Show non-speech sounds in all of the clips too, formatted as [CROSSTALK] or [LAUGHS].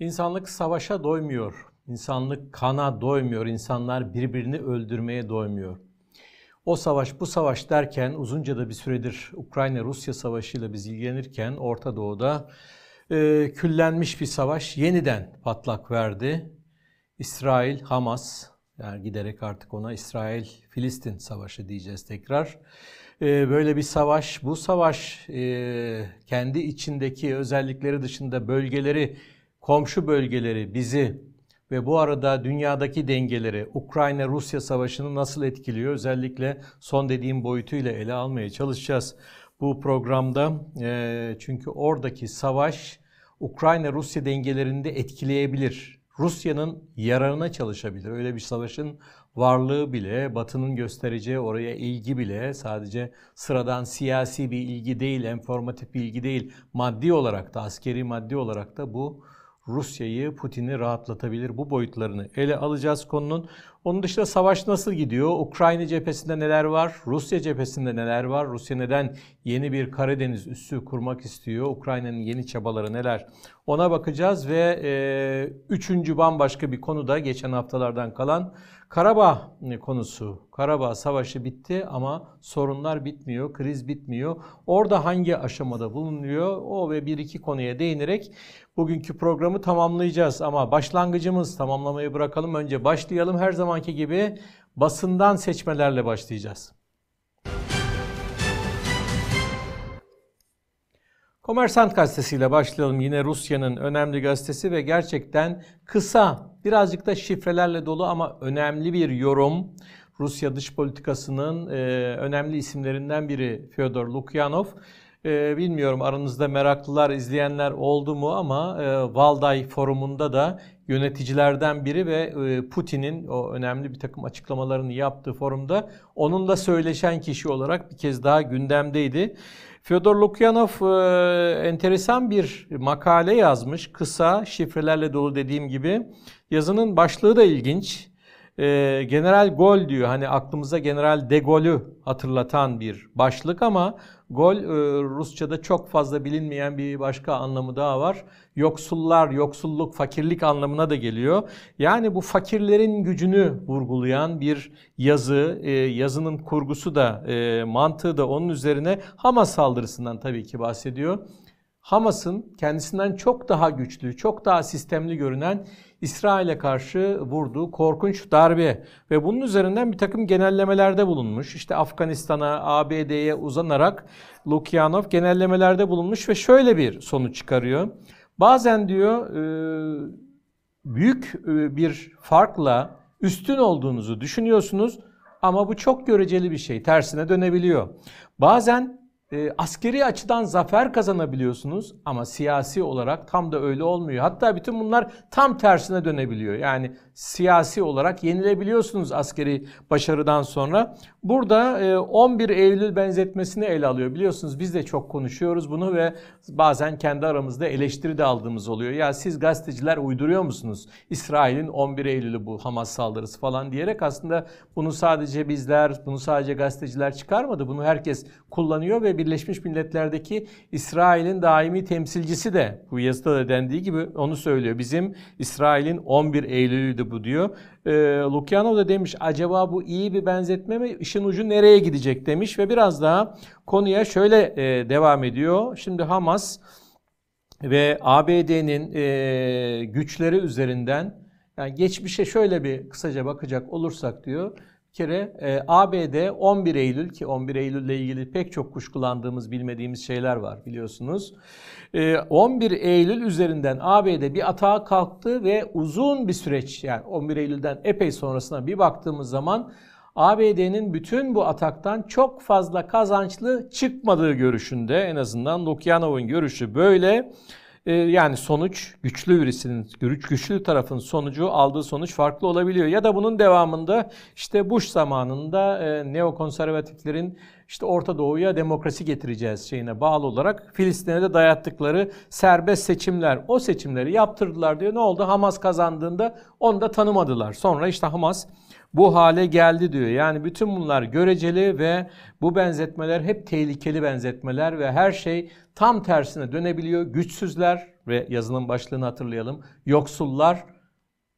İnsanlık savaşa doymuyor. İnsanlık kana doymuyor. İnsanlar birbirini öldürmeye doymuyor. O savaş bu savaş derken uzunca da bir süredir Ukrayna-Rusya savaşıyla biz ilgilenirken Orta Doğu'da e, küllenmiş bir savaş yeniden patlak verdi. İsrail, Hamas, yani giderek artık ona İsrail-Filistin savaşı diyeceğiz tekrar. E, böyle bir savaş, bu savaş e, kendi içindeki özellikleri dışında bölgeleri, komşu bölgeleri bizi ve bu arada dünyadaki dengeleri Ukrayna-Rusya savaşını nasıl etkiliyor? Özellikle son dediğim boyutuyla ele almaya çalışacağız bu programda. E, çünkü oradaki savaş Ukrayna-Rusya dengelerini de etkileyebilir. Rusya'nın yararına çalışabilir. Öyle bir savaşın varlığı bile, Batı'nın göstereceği oraya ilgi bile sadece sıradan siyasi bir ilgi değil, informatif bir ilgi değil, maddi olarak da, askeri maddi olarak da bu Rusya'yı, Putin'i rahatlatabilir. Bu boyutlarını ele alacağız konunun. Onun dışında savaş nasıl gidiyor? Ukrayna cephesinde neler var? Rusya cephesinde neler var? Rusya neden yeni bir Karadeniz üssü kurmak istiyor? Ukrayna'nın yeni çabaları neler? Ona bakacağız ve e, üçüncü bambaşka bir konu da geçen haftalardan kalan Karabağ konusu. Karabağ savaşı bitti ama sorunlar bitmiyor, kriz bitmiyor. Orada hangi aşamada bulunuyor? O ve bir iki konuya değinerek bugünkü programı tamamlayacağız. Ama başlangıcımız tamamlamayı bırakalım. Önce başlayalım. Her zamanki gibi basından seçmelerle başlayacağız. Komersant gazetesiyle başlayalım. Yine Rusya'nın önemli gazetesi ve gerçekten kısa, birazcık da şifrelerle dolu ama önemli bir yorum. Rusya dış politikasının e, önemli isimlerinden biri Fyodor Lukyanov. E, bilmiyorum aranızda meraklılar, izleyenler oldu mu ama e, Valday forumunda da yöneticilerden biri ve e, Putin'in o önemli bir takım açıklamalarını yaptığı forumda onunla söyleşen kişi olarak bir kez daha gündemdeydi. Fyodor Lukyanov e, enteresan bir makale yazmış. Kısa, şifrelerle dolu dediğim gibi. Yazının başlığı da ilginç. E, General Gol diyor. Hani aklımıza General de Gaulle'ü hatırlatan bir başlık ama Gol e, Rusça'da çok fazla bilinmeyen bir başka anlamı daha var. Yoksullar, yoksulluk, fakirlik anlamına da geliyor. Yani bu fakirlerin gücünü vurgulayan bir yazı. E, yazının kurgusu da, e, mantığı da onun üzerine Hamas saldırısından tabii ki bahsediyor. Hamas'ın kendisinden çok daha güçlü, çok daha sistemli görünen İsrail'e karşı vurduğu korkunç darbe ve bunun üzerinden bir takım genellemelerde bulunmuş. İşte Afganistan'a, ABD'ye uzanarak Lukyanov genellemelerde bulunmuş ve şöyle bir sonuç çıkarıyor. Bazen diyor e, büyük e, bir farkla üstün olduğunuzu düşünüyorsunuz ama bu çok göreceli bir şey. Tersine dönebiliyor. Bazen e, askeri açıdan zafer kazanabiliyorsunuz ama siyasi olarak tam da öyle olmuyor. Hatta bütün bunlar tam tersine dönebiliyor. Yani siyasi olarak yenilebiliyorsunuz askeri başarıdan sonra. Burada e, 11 Eylül benzetmesini ele alıyor. Biliyorsunuz biz de çok konuşuyoruz bunu ve bazen kendi aramızda eleştiri de aldığımız oluyor. Ya siz gazeteciler uyduruyor musunuz? İsrail'in 11 Eylül'ü bu Hamas saldırısı falan diyerek aslında bunu sadece bizler, bunu sadece gazeteciler çıkarmadı. Bunu herkes kullanıyor ve Birleşmiş Milletler'deki İsrail'in daimi temsilcisi de bu yazıda da dendiği gibi onu söylüyor. Bizim İsrail'in 11 Eylül'üydü bu diyor. E, Lukyanov da demiş acaba bu iyi bir benzetme mi? İşin ucu nereye gidecek demiş ve biraz daha konuya şöyle e, devam ediyor. Şimdi Hamas ve ABD'nin e, güçleri üzerinden yani geçmişe şöyle bir kısaca bakacak olursak diyor kere e, ABD 11 Eylül ki 11 Eylül ile ilgili pek çok kuşkulandığımız bilmediğimiz şeyler var biliyorsunuz. E, 11 Eylül üzerinden ABD bir atağa kalktı ve uzun bir süreç yani 11 Eylül'den epey sonrasına bir baktığımız zaman ABD'nin bütün bu ataktan çok fazla kazançlı çıkmadığı görüşünde en azından Lukyanov'un görüşü böyle. Ee, yani sonuç güçlü birisinin, güçlü tarafın sonucu aldığı sonuç farklı olabiliyor. Ya da bunun devamında işte Bush zamanında e, neokonservatiflerin işte Orta Doğu'ya demokrasi getireceğiz şeyine bağlı olarak Filistin'e de dayattıkları serbest seçimler. O seçimleri yaptırdılar diyor. Ne oldu? Hamas kazandığında onu da tanımadılar. Sonra işte Hamas bu hale geldi diyor. Yani bütün bunlar göreceli ve bu benzetmeler hep tehlikeli benzetmeler ve her şey tam tersine dönebiliyor. Güçsüzler ve yazının başlığını hatırlayalım. Yoksullar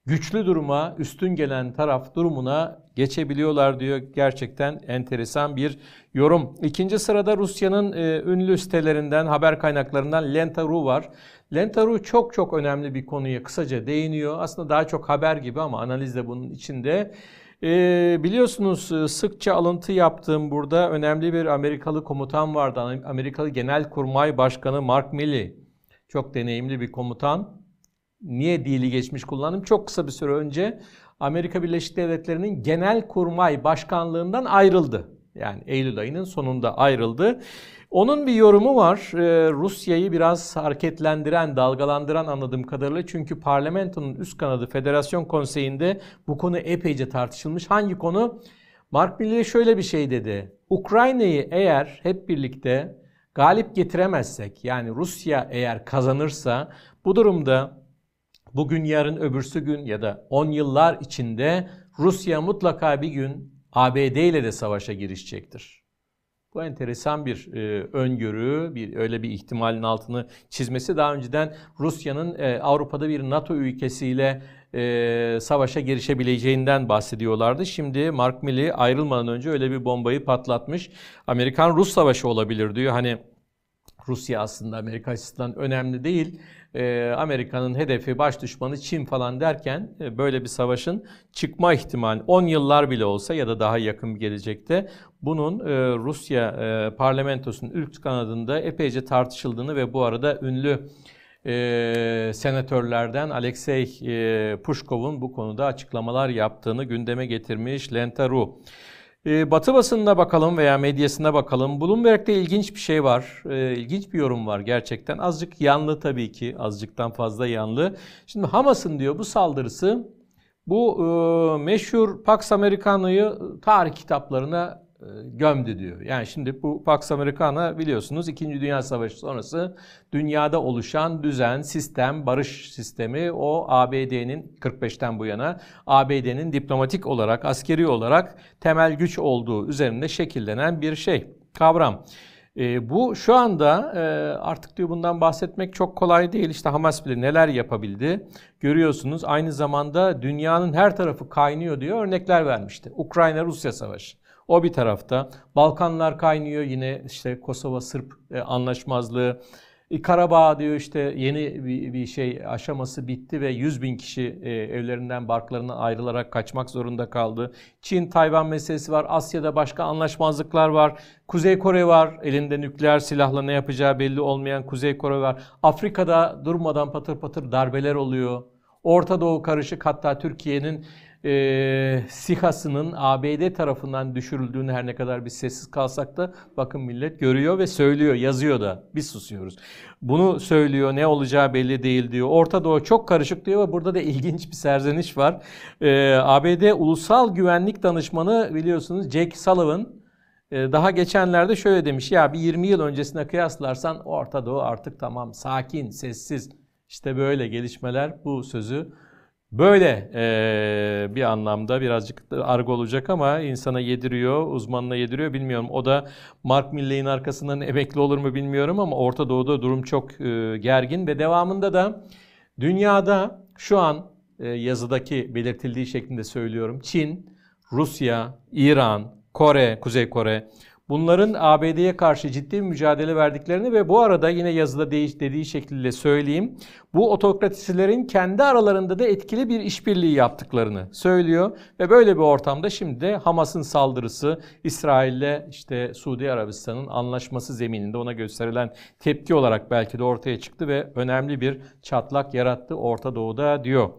güçlü duruma, üstün gelen taraf durumuna geçebiliyorlar diyor. Gerçekten enteresan bir yorum. İkinci sırada Rusya'nın e, ünlü sitelerinden, haber kaynaklarından Lenta.ru var. Lenta.ru çok çok önemli bir konuya kısaca değiniyor. Aslında daha çok haber gibi ama analiz de bunun içinde. E, biliyorsunuz e, sıkça alıntı yaptığım burada önemli bir Amerikalı komutan vardı. Amerikalı Genelkurmay Başkanı Mark Milley. Çok deneyimli bir komutan. Niye dili geçmiş kullandım? Çok kısa bir süre önce Amerika Birleşik Devletleri'nin Genelkurmay Başkanlığından ayrıldı. Yani Eylül ayının sonunda ayrıldı. Onun bir yorumu var. Ee, Rusya'yı biraz hareketlendiren, dalgalandıran anladığım kadarıyla. Çünkü parlamentonun üst kanadı Federasyon Konseyi'nde bu konu epeyce tartışılmış. Hangi konu? Mark Milley şöyle bir şey dedi. Ukrayna'yı eğer hep birlikte galip getiremezsek, yani Rusya eğer kazanırsa bu durumda bugün yarın öbürsü gün ya da 10 yıllar içinde Rusya mutlaka bir gün ABD ile de savaşa girişecektir. Bu enteresan bir e, öngörü, bir öyle bir ihtimalin altını çizmesi. Daha önceden Rusya'nın e, Avrupa'da bir NATO ülkesiyle e, savaşa girişebileceğinden bahsediyorlardı. Şimdi Mark Milley ayrılmadan önce öyle bir bombayı patlatmış. Amerikan-Rus savaşı olabilir diyor. Hani Rusya aslında Amerika açısından önemli değil e, Amerika'nın hedefi baş düşmanı Çin falan derken e, böyle bir savaşın çıkma ihtimali 10 yıllar bile olsa ya da daha yakın gelecekte bunun e, Rusya e, parlamentosunun üst kanadında epeyce tartışıldığını ve bu arada ünlü senatörlerden Alexey Pushkov'un bu konuda açıklamalar yaptığını gündeme getirmiş Lentaru. Ee, Batı basınına bakalım veya medyasına bakalım. Bloomberg'de ilginç bir şey var. Ee, ilginç bir yorum var gerçekten. Azıcık yanlı tabii ki. Azıcıktan fazla yanlı. Şimdi Hamas'ın diyor bu saldırısı bu e, meşhur Pax Americana'yı tarih kitaplarına e, gömdü diyor. Yani şimdi bu Pax Americana biliyorsunuz 2. Dünya Savaşı sonrası dünyada oluşan düzen, sistem, barış sistemi o ABD'nin 45'ten bu yana ABD'nin diplomatik olarak, askeri olarak temel güç olduğu üzerinde şekillenen bir şey, kavram. E, bu şu anda e, artık diyor bundan bahsetmek çok kolay değil. İşte Hamas bile neler yapabildi görüyorsunuz. Aynı zamanda dünyanın her tarafı kaynıyor diyor örnekler vermişti. Ukrayna-Rusya savaşı. O bir tarafta. Balkanlar kaynıyor yine işte Kosova Sırp e, anlaşmazlığı. E, Karabağ diyor işte yeni bir, bir şey aşaması bitti ve 100 bin kişi e, evlerinden barklarına ayrılarak kaçmak zorunda kaldı. Çin Tayvan meselesi var. Asya'da başka anlaşmazlıklar var. Kuzey Kore var. Elinde nükleer silahla ne yapacağı belli olmayan Kuzey Kore var. Afrika'da durmadan patır patır darbeler oluyor. Orta Doğu karışık hatta Türkiye'nin e, SİHA'sının ABD tarafından düşürüldüğünü her ne kadar biz sessiz kalsak da bakın millet görüyor ve söylüyor, yazıyor da. Biz susuyoruz. Bunu söylüyor, ne olacağı belli değil diyor. Orta Doğu çok karışık diyor ve burada da ilginç bir serzeniş var. E, ABD Ulusal Güvenlik Danışmanı biliyorsunuz Jake Sullivan daha geçenlerde şöyle demiş ya bir 20 yıl öncesine kıyaslarsan Orta Doğu artık tamam sakin, sessiz. İşte böyle gelişmeler bu sözü Böyle e, bir anlamda birazcık argo olacak ama insana yediriyor, uzmanına yediriyor bilmiyorum. O da Mark Milley'in arkasından [LAUGHS] emekli olur mu bilmiyorum ama Orta Doğu'da durum çok e, gergin ve devamında da dünyada şu an e, yazıdaki belirtildiği şeklinde söylüyorum. Çin, Rusya, İran, Kore, Kuzey Kore bunların ABD'ye karşı ciddi bir mücadele verdiklerini ve bu arada yine yazıda değiş dediği şekilde söyleyeyim. Bu otokrasilerin kendi aralarında da etkili bir işbirliği yaptıklarını söylüyor ve böyle bir ortamda şimdi de Hamas'ın saldırısı İsrail'le işte Suudi Arabistan'ın anlaşması zemininde ona gösterilen tepki olarak belki de ortaya çıktı ve önemli bir çatlak yarattı Orta Doğu'da diyor.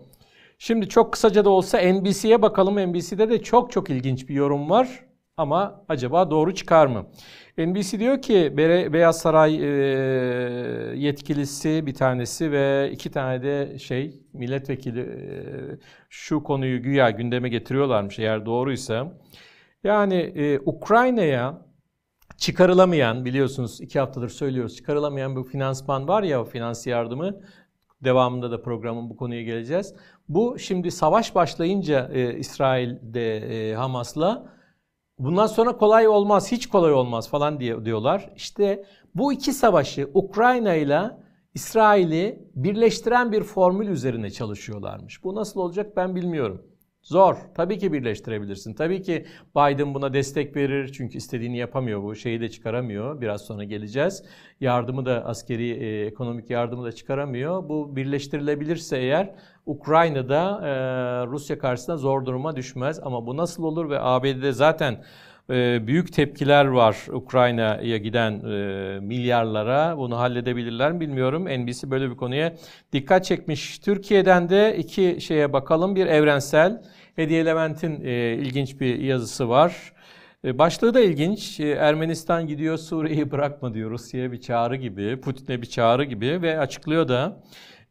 Şimdi çok kısaca da olsa NBC'ye bakalım. NBC'de de çok çok ilginç bir yorum var. Ama acaba doğru çıkar mı? NBC diyor ki Beyaz Saray e, yetkilisi bir tanesi ve iki tane de şey milletvekili e, şu konuyu güya gündeme getiriyorlarmış eğer doğruysa. Yani e, Ukrayna'ya çıkarılamayan biliyorsunuz iki haftadır söylüyoruz çıkarılamayan bu finansman var ya o finans yardımı devamında da programın bu konuya geleceğiz. Bu şimdi savaş başlayınca İsrail'de e, Hamas'la Bundan sonra kolay olmaz, hiç kolay olmaz falan diye diyorlar. İşte bu iki savaşı Ukrayna ile İsrail'i birleştiren bir formül üzerine çalışıyorlarmış. Bu nasıl olacak ben bilmiyorum. Zor. Tabii ki birleştirebilirsin. Tabii ki Biden buna destek verir. Çünkü istediğini yapamıyor bu. Şeyi de çıkaramıyor. Biraz sonra geleceğiz. Yardımı da askeri, e, ekonomik yardımı da çıkaramıyor. Bu birleştirilebilirse eğer Ukrayna'da e, Rusya karşısında zor duruma düşmez. Ama bu nasıl olur ve ABD'de zaten e, büyük tepkiler var Ukrayna'ya giden e, milyarlara. Bunu halledebilirler mi bilmiyorum. NBC böyle bir konuya dikkat çekmiş. Türkiye'den de iki şeye bakalım. Bir evrensel. Hediye Levent'in e, ilginç bir yazısı var. Başlığı da ilginç. Ermenistan gidiyor Suriye'yi bırakma diyor Rusya'ya bir çağrı gibi, Putin'e bir çağrı gibi ve açıklıyor da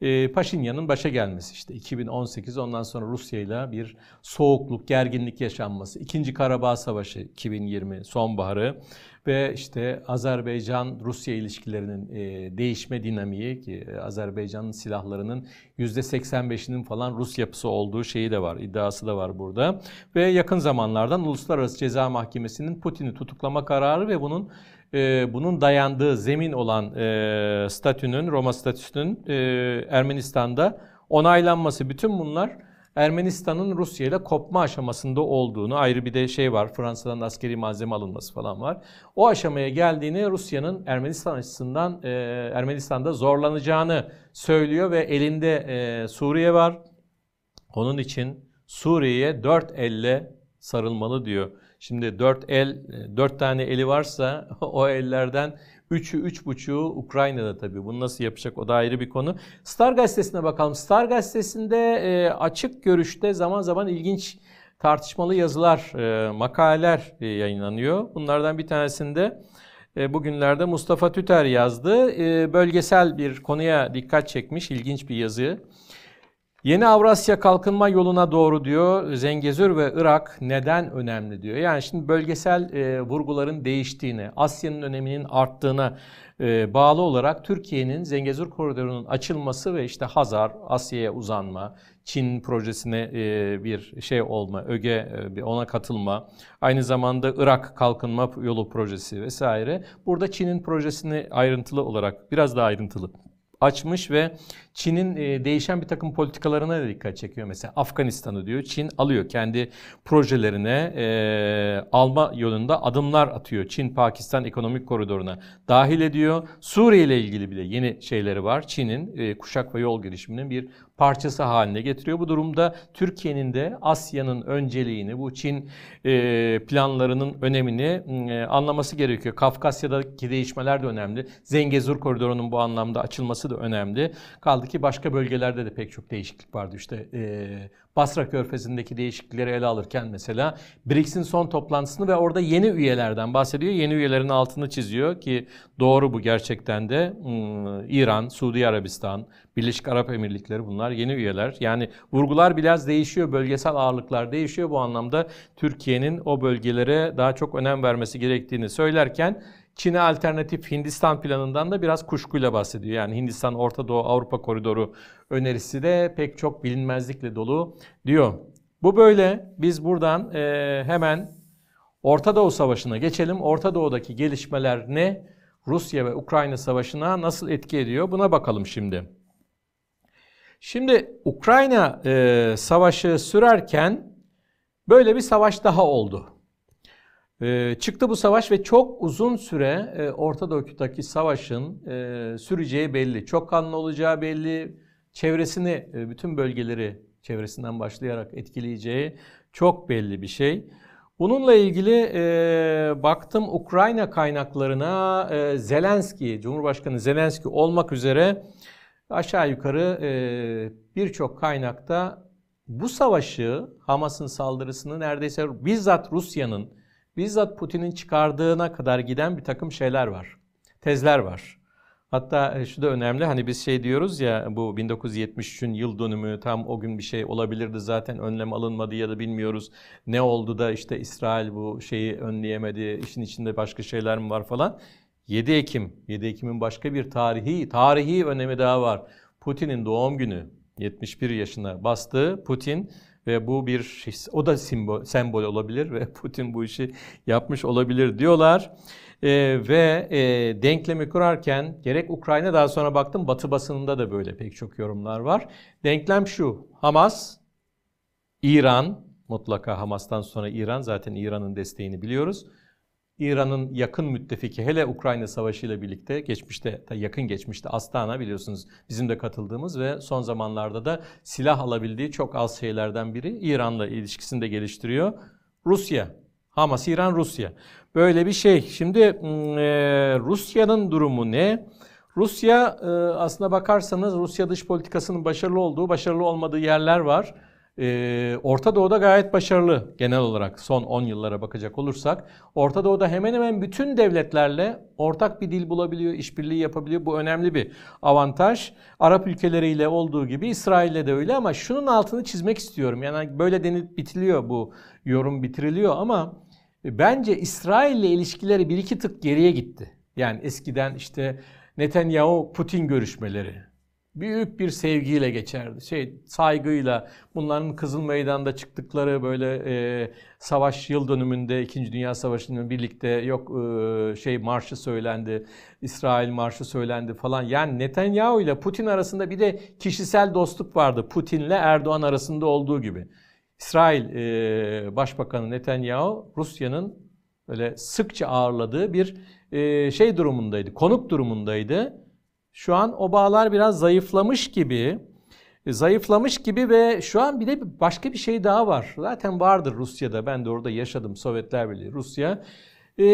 e, Paşinyan'ın başa gelmesi işte 2018 ondan sonra Rusya ile bir soğukluk, gerginlik yaşanması, İkinci Karabağ Savaşı 2020 sonbaharı ve işte Azerbaycan-Rusya ilişkilerinin e, değişme dinamiği ki e, Azerbaycan'ın silahlarının %85'inin falan Rus yapısı olduğu şeyi de var, iddiası da var burada. Ve yakın zamanlardan Uluslararası Ceza Mahkemesi'nin Putin'i tutuklama kararı ve bunun e, bunun dayandığı zemin olan statünün, Roma statüsünün Ermenistan'da onaylanması. Bütün bunlar Ermenistan'ın Rusya ile kopma aşamasında olduğunu, ayrı bir de şey var, Fransa'dan askeri malzeme alınması falan var. O aşamaya geldiğini Rusya'nın Ermenistan açısından e, Ermenistan'da zorlanacağını söylüyor ve elinde e, Suriye var. Onun için Suriye'ye dört elle sarılmalı diyor. Şimdi dört el, dört tane eli varsa [LAUGHS] o ellerden üçü, üç buçuğu Ukrayna'da tabii. Bunu nasıl yapacak o da ayrı bir konu. Star Gazetesi'ne bakalım. Star Gazetesi'nde e, açık görüşte zaman zaman ilginç tartışmalı yazılar, e, makaleler e, yayınlanıyor. Bunlardan bir tanesinde e, bugünlerde Mustafa Tüter yazdı. E, bölgesel bir konuya dikkat çekmiş, ilginç bir yazı. Yeni Avrasya kalkınma yoluna doğru diyor Zengezur ve Irak neden önemli diyor. Yani şimdi bölgesel e, vurguların değiştiğini, Asya'nın öneminin arttığına e, bağlı olarak Türkiye'nin Zengezur koridorunun açılması ve işte Hazar, Asya'ya uzanma, Çin projesine e, bir şey olma, öge e, ona katılma, aynı zamanda Irak kalkınma yolu projesi vesaire. Burada Çin'in projesini ayrıntılı olarak biraz daha ayrıntılı açmış ve Çin'in e, değişen bir takım politikalarına da dikkat çekiyor. Mesela Afganistan'ı diyor Çin alıyor kendi projelerine e, alma yolunda adımlar atıyor. Çin-Pakistan ekonomik koridoruna dahil ediyor. Suriye ile ilgili bile yeni şeyleri var. Çin'in e, kuşak ve yol girişiminin bir parçası haline getiriyor. Bu durumda Türkiye'nin de Asya'nın önceliğini, bu Çin e, planlarının önemini e, anlaması gerekiyor. Kafkasya'daki değişmeler de önemli. Zengezur koridorunun bu anlamda açılması da önemli. Kaldı ki başka bölgelerde de pek çok değişiklik vardı. İşte e, Basra Körfezi'ndeki değişiklikleri ele alırken mesela BRICS'in son toplantısını ve orada yeni üyelerden bahsediyor. Yeni üyelerin altını çiziyor ki doğru bu gerçekten de hmm, İran, Suudi Arabistan, Birleşik Arap Emirlikleri bunlar yeni üyeler. Yani vurgular biraz değişiyor, bölgesel ağırlıklar değişiyor. Bu anlamda Türkiye'nin o bölgelere daha çok önem vermesi gerektiğini söylerken Çin'e alternatif Hindistan planından da biraz kuşkuyla bahsediyor. Yani Hindistan Orta Doğu Avrupa koridoru önerisi de pek çok bilinmezlikle dolu diyor. Bu böyle. Biz buradan e, hemen Orta Doğu Savaşı'na geçelim. Orta Doğu'daki gelişmeler ne? Rusya ve Ukrayna Savaşı'na nasıl etki ediyor? Buna bakalım şimdi. Şimdi Ukrayna e, Savaşı sürerken böyle bir savaş daha oldu. Ee, çıktı bu savaş ve çok uzun süre e, Orta Doğu'daki savaşın e, süreceği belli. Çok kanlı olacağı belli. Çevresini, e, bütün bölgeleri çevresinden başlayarak etkileyeceği çok belli bir şey. Bununla ilgili e, baktım Ukrayna kaynaklarına e, Zelenski, Cumhurbaşkanı Zelenski olmak üzere aşağı yukarı e, birçok kaynakta bu savaşı, Hamas'ın saldırısını neredeyse bizzat Rusya'nın bizzat Putin'in çıkardığına kadar giden bir takım şeyler var. Tezler var. Hatta e, şu da önemli hani biz şey diyoruz ya bu 1973'ün yıl dönümü tam o gün bir şey olabilirdi zaten önlem alınmadı ya da bilmiyoruz ne oldu da işte İsrail bu şeyi önleyemedi işin içinde başka şeyler mi var falan. 7 Ekim, 7 Ekim'in başka bir tarihi, tarihi önemi daha var. Putin'in doğum günü 71 yaşına bastı. Putin ve bu bir şey, o da simbol, sembol olabilir ve [LAUGHS] Putin bu işi yapmış olabilir diyorlar. E, ve e, denklemi kurarken gerek Ukrayna daha sonra baktım Batı basınında da böyle pek çok yorumlar var. Denklem şu. Hamas, İran, mutlaka Hamas'tan sonra İran zaten İran'ın desteğini biliyoruz. İran'ın yakın müttefiki hele Ukrayna Savaşı ile birlikte geçmişte yakın geçmişte Astana biliyorsunuz bizim de katıldığımız ve son zamanlarda da silah alabildiği çok az şeylerden biri İran'la ilişkisini de geliştiriyor. Rusya, Hamas, İran, Rusya. Böyle bir şey. Şimdi e, Rusya'nın durumu ne? Rusya e, aslına bakarsanız Rusya dış politikasının başarılı olduğu, başarılı olmadığı yerler var. Ee, Orta Doğu'da gayet başarılı genel olarak son 10 yıllara bakacak olursak. Orta Doğu'da hemen hemen bütün devletlerle ortak bir dil bulabiliyor, işbirliği yapabiliyor. Bu önemli bir avantaj. Arap ülkeleriyle olduğu gibi İsrail'le de öyle ama şunun altını çizmek istiyorum. Yani böyle denip bitiliyor bu yorum bitiriliyor ama bence İsrail'le ilişkileri bir iki tık geriye gitti. Yani eskiden işte Netanyahu Putin görüşmeleri büyük bir sevgiyle geçerdi. Şey saygıyla bunların Kızıl Meydan'da çıktıkları böyle e, savaş yıl dönümünde 2. Dünya Savaşı'nın birlikte yok e, şey marşı söylendi. İsrail marşı söylendi falan. Yani Netanyahu ile Putin arasında bir de kişisel dostluk vardı. Putin'le Erdoğan arasında olduğu gibi. İsrail e, Başbakanı Netanyahu Rusya'nın böyle sıkça ağırladığı bir e, şey durumundaydı. Konuk durumundaydı. Şu an o bağlar biraz zayıflamış gibi. E, zayıflamış gibi ve şu an bir de başka bir şey daha var. Zaten vardır Rusya'da. Ben de orada yaşadım. Sovyetler Birliği, Rusya. E,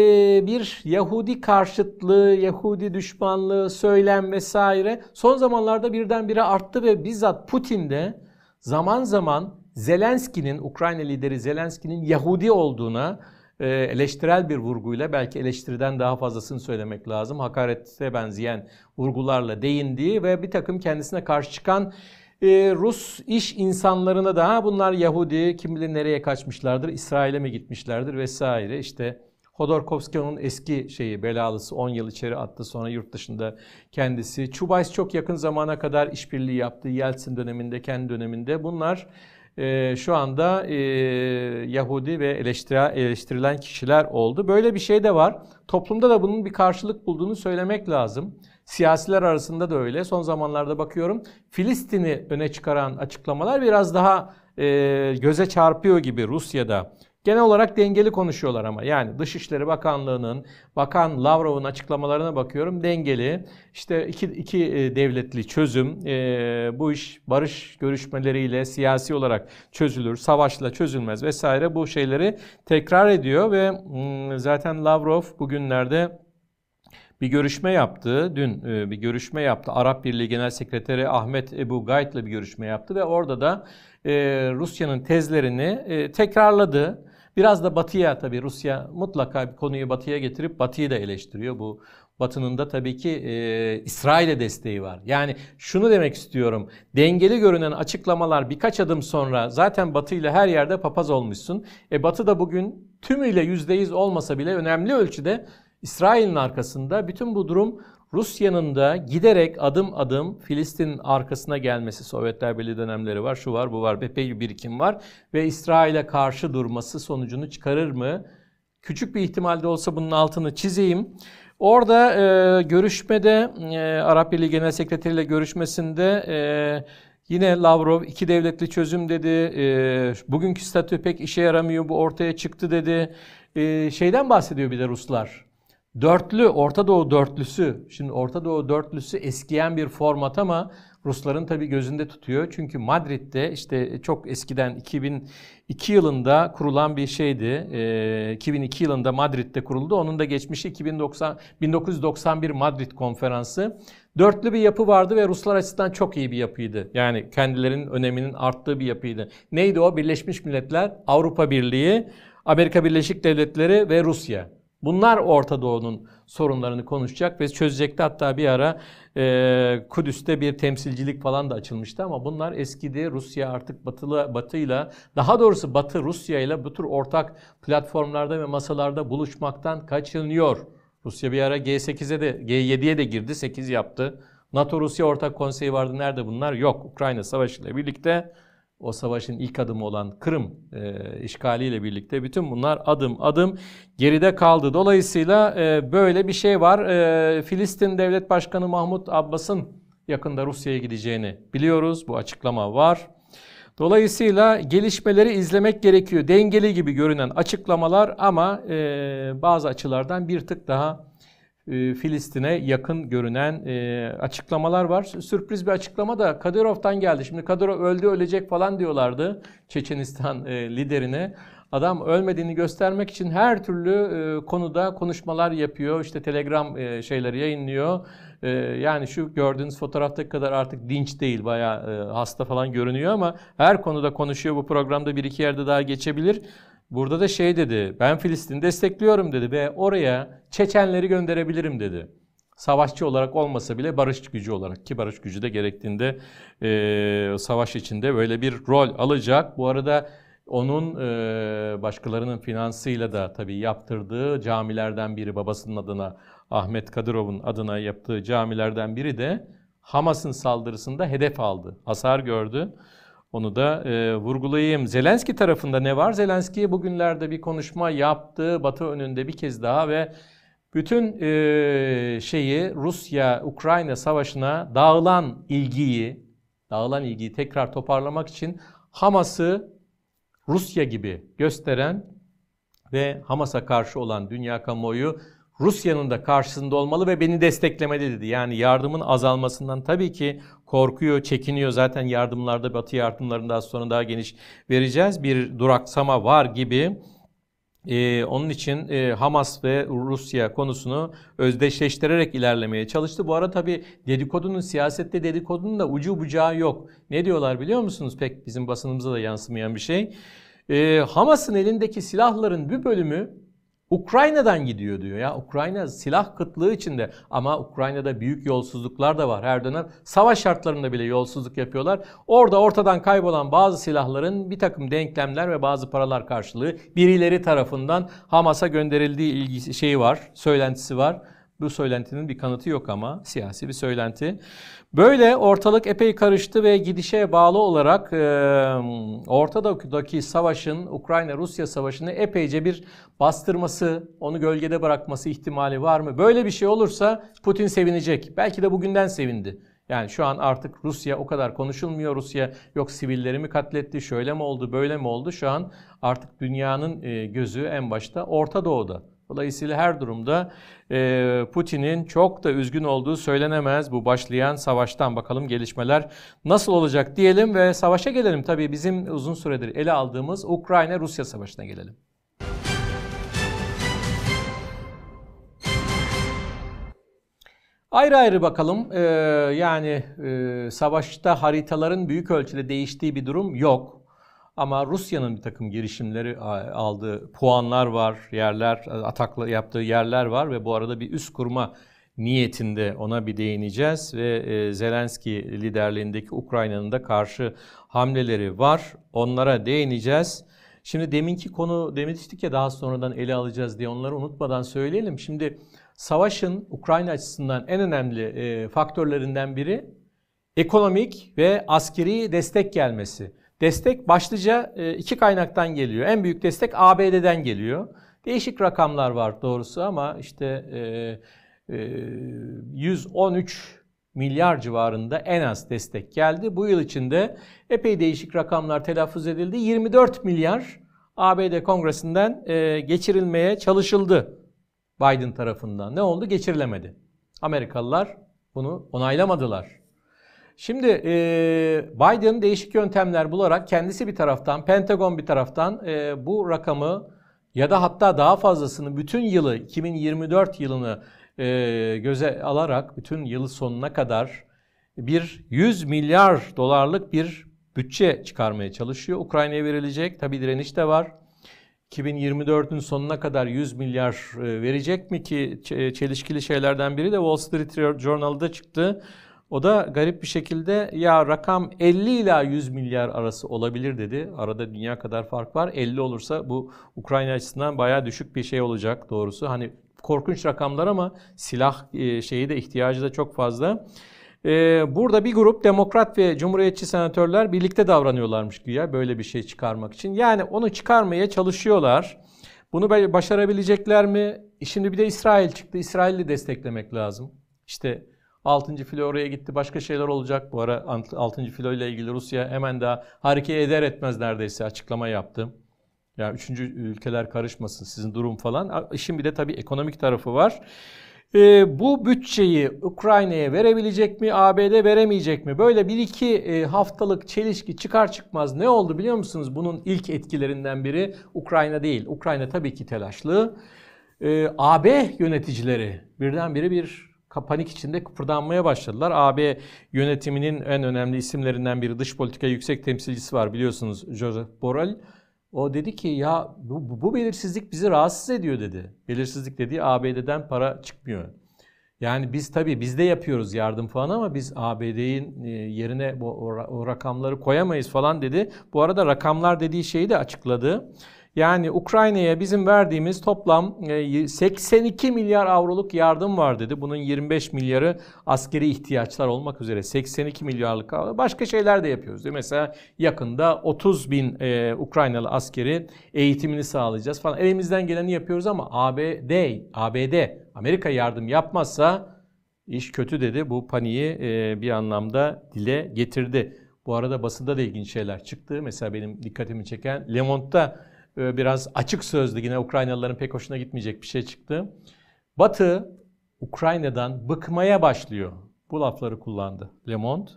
bir Yahudi karşıtlığı, Yahudi düşmanlığı, söylem vesaire son zamanlarda birdenbire arttı ve bizzat Putin de zaman zaman Zelenski'nin, Ukrayna lideri Zelenski'nin Yahudi olduğuna eleştirel bir vurguyla belki eleştiriden daha fazlasını söylemek lazım. Hakarete benzeyen vurgularla değindiği ve bir takım kendisine karşı çıkan e, Rus iş insanlarına da bunlar Yahudi kim bilir nereye kaçmışlardır, İsrail'e mi gitmişlerdir vesaire işte Hodorkovsky'nin eski şeyi belalısı 10 yıl içeri attı sonra yurt dışında kendisi. Çubays çok yakın zamana kadar işbirliği yaptı Yeltsin döneminde kendi döneminde. Bunlar e, şu anda e, Yahudi ve eleştirilen kişiler oldu. Böyle bir şey de var. Toplumda da bunun bir karşılık bulduğunu söylemek lazım. Siyasiler arasında da öyle. Son zamanlarda bakıyorum Filistin'i öne çıkaran açıklamalar biraz daha e, göze çarpıyor gibi Rusya'da. Genel olarak dengeli konuşuyorlar ama. Yani Dışişleri Bakanlığı'nın, Bakan Lavrov'un açıklamalarına bakıyorum. Dengeli. İşte iki, iki e, devletli çözüm, e, bu iş barış görüşmeleriyle siyasi olarak çözülür, savaşla çözülmez vesaire bu şeyleri tekrar ediyor ve hmm, zaten Lavrov bugünlerde bir görüşme yaptı. Dün e, bir görüşme yaptı. Arap Birliği Genel Sekreteri Ahmet Ebu Gayt ile bir görüşme yaptı ve orada da Rusya'nın tezlerini tekrarladı. Biraz da batıya tabii Rusya mutlaka bir konuyu batıya getirip batıyı da eleştiriyor. Bu batının da tabii ki e, İsrail'e desteği var. Yani şunu demek istiyorum. Dengeli görünen açıklamalar birkaç adım sonra zaten batı ile her yerde papaz olmuşsun. E batı da bugün tümüyle %100 olmasa bile önemli ölçüde İsrail'in arkasında. Bütün bu durum Rusya'nın da giderek adım adım Filistin'in arkasına gelmesi Sovyetler Birliği dönemleri var, şu var, bu var, epey bir birikim var ve İsrail'e karşı durması sonucunu çıkarır mı? Küçük bir ihtimalde olsa bunun altını çizeyim. Orada e, görüşmede e, Arap Birliği Genel Sekreteri ile görüşmesinde e, yine Lavrov iki devletli çözüm dedi. E, bugünkü statü pek işe yaramıyor bu ortaya çıktı dedi. E, şeyden bahsediyor bir de Ruslar. Dörtlü, Orta Doğu dörtlüsü. Şimdi Orta Doğu dörtlüsü eskiyen bir format ama Rusların tabi gözünde tutuyor. Çünkü Madrid'de işte çok eskiden 2002 yılında kurulan bir şeydi. E, 2002 yılında Madrid'de kuruldu. Onun da geçmişi 2090, 1991 Madrid konferansı. Dörtlü bir yapı vardı ve Ruslar açısından çok iyi bir yapıydı. Yani kendilerinin öneminin arttığı bir yapıydı. Neydi o? Birleşmiş Milletler, Avrupa Birliği, Amerika Birleşik Devletleri ve Rusya. Bunlar Orta Doğu'nun sorunlarını konuşacak ve çözecekti. Hatta bir ara e, Kudüs'te bir temsilcilik falan da açılmıştı ama bunlar eskidi. Rusya artık batılı, batıyla daha doğrusu batı Rusya ile bu tür ortak platformlarda ve masalarda buluşmaktan kaçınıyor. Rusya bir ara G8'e de G7'ye de girdi. 8 yaptı. NATO Rusya Ortak Konseyi vardı. Nerede bunlar? Yok. Ukrayna Savaşı ile birlikte o savaşın ilk adımı olan Kırım e, işgaliyle birlikte bütün bunlar adım adım geride kaldı. Dolayısıyla e, böyle bir şey var. E, Filistin Devlet Başkanı Mahmut Abbas'ın yakında Rusya'ya gideceğini biliyoruz. Bu açıklama var. Dolayısıyla gelişmeleri izlemek gerekiyor. Dengeli gibi görünen açıklamalar ama e, bazı açılardan bir tık daha Filistin'e yakın görünen e, açıklamalar var. Sürpriz bir açıklama da Kadyrov'dan geldi. Şimdi Kadyrov öldü ölecek falan diyorlardı Çeçenistan e, liderine. Adam ölmediğini göstermek için her türlü e, konuda konuşmalar yapıyor. İşte telegram e, şeyleri yayınlıyor. E, yani şu gördüğünüz fotoğraftaki kadar artık dinç değil. Bayağı e, hasta falan görünüyor ama her konuda konuşuyor. Bu programda bir iki yerde daha geçebilir. Burada da şey dedi, ben Filistin'i destekliyorum dedi ve oraya Çeçenleri gönderebilirim dedi. Savaşçı olarak olmasa bile barış gücü olarak ki barış gücü de gerektiğinde e, savaş içinde böyle bir rol alacak. Bu arada onun e, başkalarının finansıyla da tabii yaptırdığı camilerden biri babasının adına Ahmet Kadırov'un adına yaptığı camilerden biri de Hamas'ın saldırısında hedef aldı. Hasar gördü. Onu da e, vurgulayayım. Zelenski tarafında ne var? Zelenski bugünlerde bir konuşma yaptı Batı önünde bir kez daha ve bütün e, şeyi Rusya-Ukrayna savaşına dağılan ilgiyi, dağılan ilgiyi tekrar toparlamak için Hamas'ı Rusya gibi gösteren ve Hamas'a karşı olan dünya kamuoyu Rusya'nın da karşısında olmalı ve beni desteklemeli dedi. Yani yardımın azalmasından tabii ki korkuyor, çekiniyor. Zaten yardımlarda, Batı yardımlarında az sonra daha geniş vereceğiz. Bir duraksama var gibi. Ee, onun için e, Hamas ve Rusya konusunu özdeşleştirerek ilerlemeye çalıştı. Bu arada tabii dedikodunun, siyasette dedikodunun da ucu bucağı yok. Ne diyorlar biliyor musunuz? Pek bizim basınımıza da yansımayan bir şey. Ee, Hamas'ın elindeki silahların bir bölümü Ukrayna'dan gidiyor diyor ya. Ukrayna silah kıtlığı içinde ama Ukrayna'da büyük yolsuzluklar da var her dönem. Savaş şartlarında bile yolsuzluk yapıyorlar. Orada ortadan kaybolan bazı silahların bir takım denklemler ve bazı paralar karşılığı birileri tarafından Hamas'a gönderildiği ilgisi şeyi var, söylentisi var. Bu söylentinin bir kanıtı yok ama siyasi bir söylenti. Böyle ortalık epey karıştı ve gidişe bağlı olarak e, ortadaki savaşın, Ukrayna-Rusya savaşını epeyce bir bastırması, onu gölgede bırakması ihtimali var mı? Böyle bir şey olursa Putin sevinecek. Belki de bugünden sevindi. Yani şu an artık Rusya o kadar konuşulmuyor. Rusya yok sivilleri mi katletti, şöyle mi oldu, böyle mi oldu? Şu an artık dünyanın gözü en başta Orta Doğu'da. Dolayısıyla her durumda e, Putin'in çok da üzgün olduğu söylenemez bu başlayan savaştan. Bakalım gelişmeler nasıl olacak diyelim ve savaşa gelelim. Tabii bizim uzun süredir ele aldığımız Ukrayna-Rusya savaşına gelelim. Ayrı ayrı bakalım. Ee, yani e, savaşta haritaların büyük ölçüde değiştiği bir durum yok. Ama Rusya'nın bir takım girişimleri aldığı puanlar var, yerler, atakla yaptığı yerler var ve bu arada bir üst kurma niyetinde ona bir değineceğiz ve e, Zelenski liderliğindeki Ukrayna'nın da karşı hamleleri var. Onlara değineceğiz. Şimdi deminki konu demiştik ya daha sonradan ele alacağız diye onları unutmadan söyleyelim. Şimdi savaşın Ukrayna açısından en önemli e, faktörlerinden biri ekonomik ve askeri destek gelmesi. Destek başlıca e, iki kaynaktan geliyor. En büyük destek ABD'den geliyor. Değişik rakamlar var doğrusu ama işte 113 e, milyar civarında en az destek geldi. Bu yıl içinde epey değişik rakamlar telaffuz edildi. 24 milyar ABD Kongresi'nden e, geçirilmeye çalışıldı Biden tarafından. Ne oldu? Geçirilemedi. Amerikalılar bunu onaylamadılar. Şimdi e, Biden değişik yöntemler bularak kendisi bir taraftan, Pentagon bir taraftan e, bu rakamı ya da hatta daha fazlasını bütün yılı 2024 yılını e, göze alarak bütün yılı sonuna kadar bir 100 milyar dolarlık bir bütçe çıkarmaya çalışıyor. Ukrayna'ya verilecek. Tabi direniş de var. 2024'ün sonuna kadar 100 milyar verecek mi ki çelişkili şeylerden biri de Wall Street Journal'da çıktı. O da garip bir şekilde ya rakam 50 ila 100 milyar arası olabilir dedi. Arada dünya kadar fark var. 50 olursa bu Ukrayna açısından bayağı düşük bir şey olacak doğrusu. Hani korkunç rakamlar ama silah e, şeyi de ihtiyacı da çok fazla. Ee, burada bir grup demokrat ve cumhuriyetçi senatörler birlikte davranıyorlarmış güya böyle bir şey çıkarmak için. Yani onu çıkarmaya çalışıyorlar. Bunu başarabilecekler mi? Şimdi bir de İsrail çıktı. İsrail'i desteklemek lazım. İşte 6. filo oraya gitti. Başka şeyler olacak. Bu ara 6. filo ile ilgili Rusya hemen daha hareket eder etmez neredeyse açıklama yaptı. Ya üçüncü ülkeler karışmasın sizin durum falan. İşin bir de tabii ekonomik tarafı var. E, bu bütçeyi Ukrayna'ya verebilecek mi, ABD veremeyecek mi? Böyle bir iki e, haftalık çelişki çıkar çıkmaz ne oldu biliyor musunuz? Bunun ilk etkilerinden biri Ukrayna değil. Ukrayna tabii ki telaşlı. E, AB yöneticileri birdenbire bir panik içinde kıpırdanmaya başladılar. AB yönetiminin en önemli isimlerinden biri dış politika yüksek temsilcisi var biliyorsunuz Joseph Borrell. O dedi ki ya bu, bu belirsizlik bizi rahatsız ediyor dedi. Belirsizlik dediği ABD'den para çıkmıyor. Yani biz tabii biz de yapıyoruz yardım falan ama biz ABD'nin e, yerine bu, o rakamları koyamayız falan dedi. Bu arada rakamlar dediği şeyi de açıkladı. Yani Ukrayna'ya bizim verdiğimiz toplam 82 e, milyar avroluk yardım var dedi. Bunun 25 milyarı askeri ihtiyaçlar olmak üzere 82 milyarlık başka şeyler de yapıyoruz. Mesela yakında 30 bin e, Ukraynalı askeri eğitimini sağlayacağız falan. Elimizden geleni yapıyoruz ama ABD, ABD, Amerika yardım yapmazsa iş kötü dedi. Bu paniği e, bir anlamda dile getirdi. Bu arada basında da ilginç şeyler çıktı. Mesela benim dikkatimi çeken Le Monde'da biraz açık sözlü yine Ukraynalıların pek hoşuna gitmeyecek bir şey çıktı. Batı Ukrayna'dan bıkmaya başlıyor. Bu lafları kullandı Le Monde.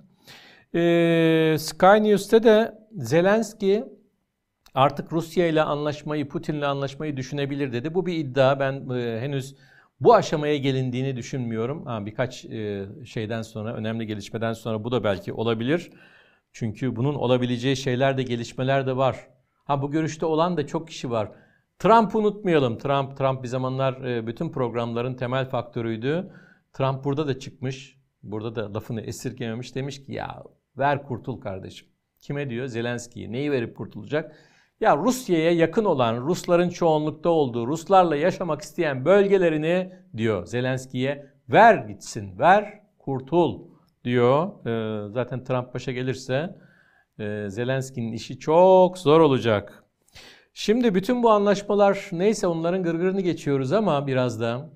Ee, Sky News'te de Zelenski artık Rusya ile anlaşmayı, Putin ile anlaşmayı düşünebilir dedi. Bu bir iddia. Ben e, henüz bu aşamaya gelindiğini düşünmüyorum. Ha, birkaç e, şeyden sonra, önemli gelişmeden sonra bu da belki olabilir. Çünkü bunun olabileceği şeyler de, gelişmeler de var. Ha bu görüşte olan da çok kişi var. Trump unutmayalım. Trump Trump bir zamanlar e, bütün programların temel faktörüydü. Trump burada da çıkmış. Burada da lafını esirgememiş. Demiş ki ya ver kurtul kardeşim. Kime diyor? Zelenski'ye. Neyi verip kurtulacak? Ya Rusya'ya yakın olan, Rusların çoğunlukta olduğu, Ruslarla yaşamak isteyen bölgelerini diyor Zelenski'ye ver gitsin, ver kurtul diyor. Ee, zaten Trump başa gelirse e, Zelenski'nin işi çok zor olacak. Şimdi bütün bu anlaşmalar neyse onların gırgırını geçiyoruz ama biraz da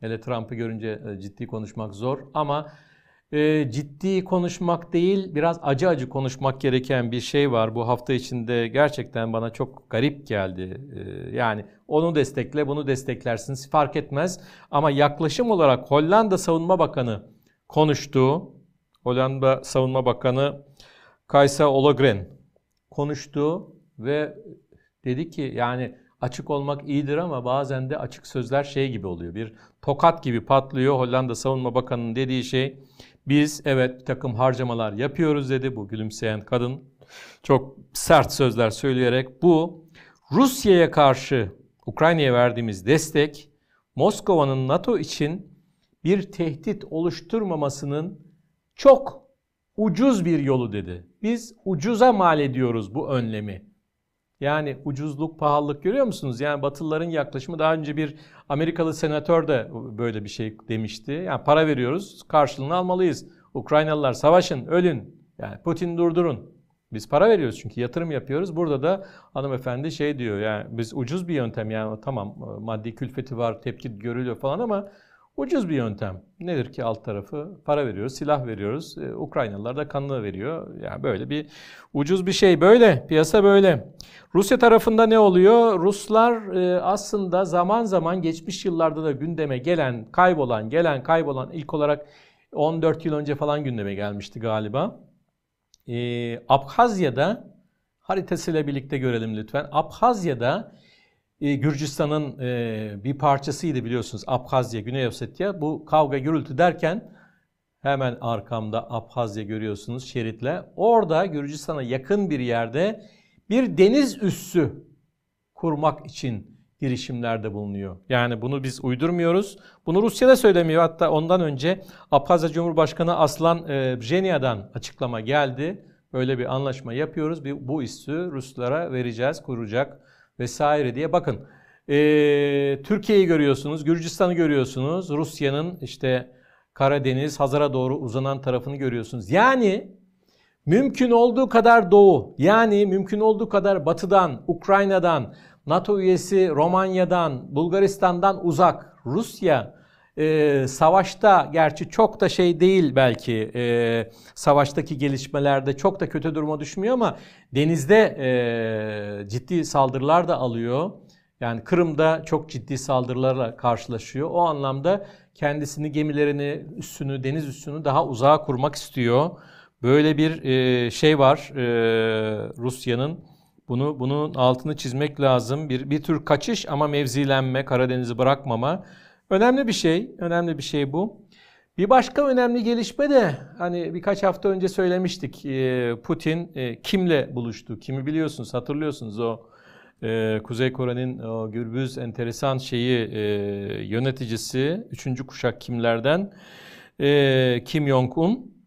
hele Trump'ı görünce e, ciddi konuşmak zor ama e, ciddi konuşmak değil biraz acı acı konuşmak gereken bir şey var. Bu hafta içinde gerçekten bana çok garip geldi. E, yani onu destekle bunu desteklersiniz fark etmez ama yaklaşım olarak Hollanda Savunma Bakanı konuştu. Hollanda Savunma Bakanı Kaysa Ologren konuştu ve dedi ki yani açık olmak iyidir ama bazen de açık sözler şey gibi oluyor. Bir tokat gibi patlıyor. Hollanda Savunma Bakanı'nın dediği şey biz evet bir takım harcamalar yapıyoruz dedi bu gülümseyen kadın. Çok sert sözler söyleyerek bu Rusya'ya karşı Ukrayna'ya verdiğimiz destek Moskova'nın NATO için bir tehdit oluşturmamasının çok ucuz bir yolu dedi. Biz ucuza mal ediyoruz bu önlemi. Yani ucuzluk, pahalılık görüyor musunuz? Yani Batılıların yaklaşımı daha önce bir Amerikalı senatör de böyle bir şey demişti. Yani para veriyoruz, karşılığını almalıyız. Ukraynalılar savaşın, ölün. Yani Putin durdurun. Biz para veriyoruz çünkü yatırım yapıyoruz. Burada da hanımefendi şey diyor yani biz ucuz bir yöntem yani tamam maddi külfeti var, tepki görülüyor falan ama Ucuz bir yöntem. Nedir ki alt tarafı? Para veriyoruz, silah veriyoruz. Ee, Ukraynalılar da kanını veriyor. Yani böyle bir ucuz bir şey. Böyle, piyasa böyle. Rusya tarafında ne oluyor? Ruslar e, aslında zaman zaman geçmiş yıllarda da gündeme gelen, kaybolan, gelen, kaybolan ilk olarak 14 yıl önce falan gündeme gelmişti galiba. Ee, Abhazya'da haritasıyla birlikte görelim lütfen. Abhazya'da Gürcistan'ın e, bir parçasıydı biliyorsunuz Abhazya, Güney Ossetya. Bu kavga gürültü derken hemen arkamda Abhazya görüyorsunuz şeritle. Orada Gürcistan'a yakın bir yerde bir deniz üssü kurmak için girişimlerde bulunuyor. Yani bunu biz uydurmuyoruz. Bunu Rusya da söylemiyor. Hatta ondan önce Abhazya Cumhurbaşkanı Aslan e, açıklama geldi. Böyle bir anlaşma yapıyoruz. Bu üssü Ruslara vereceğiz, kuracak vesaire diye bakın. E, Türkiye'yi görüyorsunuz, Gürcistan'ı görüyorsunuz. Rusya'nın işte Karadeniz, Hazar'a doğru uzanan tarafını görüyorsunuz. Yani mümkün olduğu kadar doğu, yani mümkün olduğu kadar batıdan, Ukrayna'dan, NATO üyesi Romanya'dan, Bulgaristan'dan uzak. Rusya e, savaşta gerçi çok da şey değil belki e, savaştaki gelişmelerde çok da kötü duruma düşmüyor ama denizde e, ciddi saldırılar da alıyor. Yani Kırım'da çok ciddi saldırılarla karşılaşıyor. O anlamda kendisini gemilerini, üssünü, deniz üssünü daha uzağa kurmak istiyor. Böyle bir e, şey var e, Rusya'nın. Bunu bunun altını çizmek lazım. Bir bir tür kaçış ama mevzilenme, Karadeniz'i bırakmama. Önemli bir şey, önemli bir şey bu. Bir başka önemli gelişme de hani birkaç hafta önce söylemiştik. E, Putin e, kimle buluştu? Kimi biliyorsunuz, hatırlıyorsunuz o e, Kuzey Kore'nin o gürbüz enteresan şeyi yöneticisi, üçüncü kuşak kimlerden Kim Jong-un.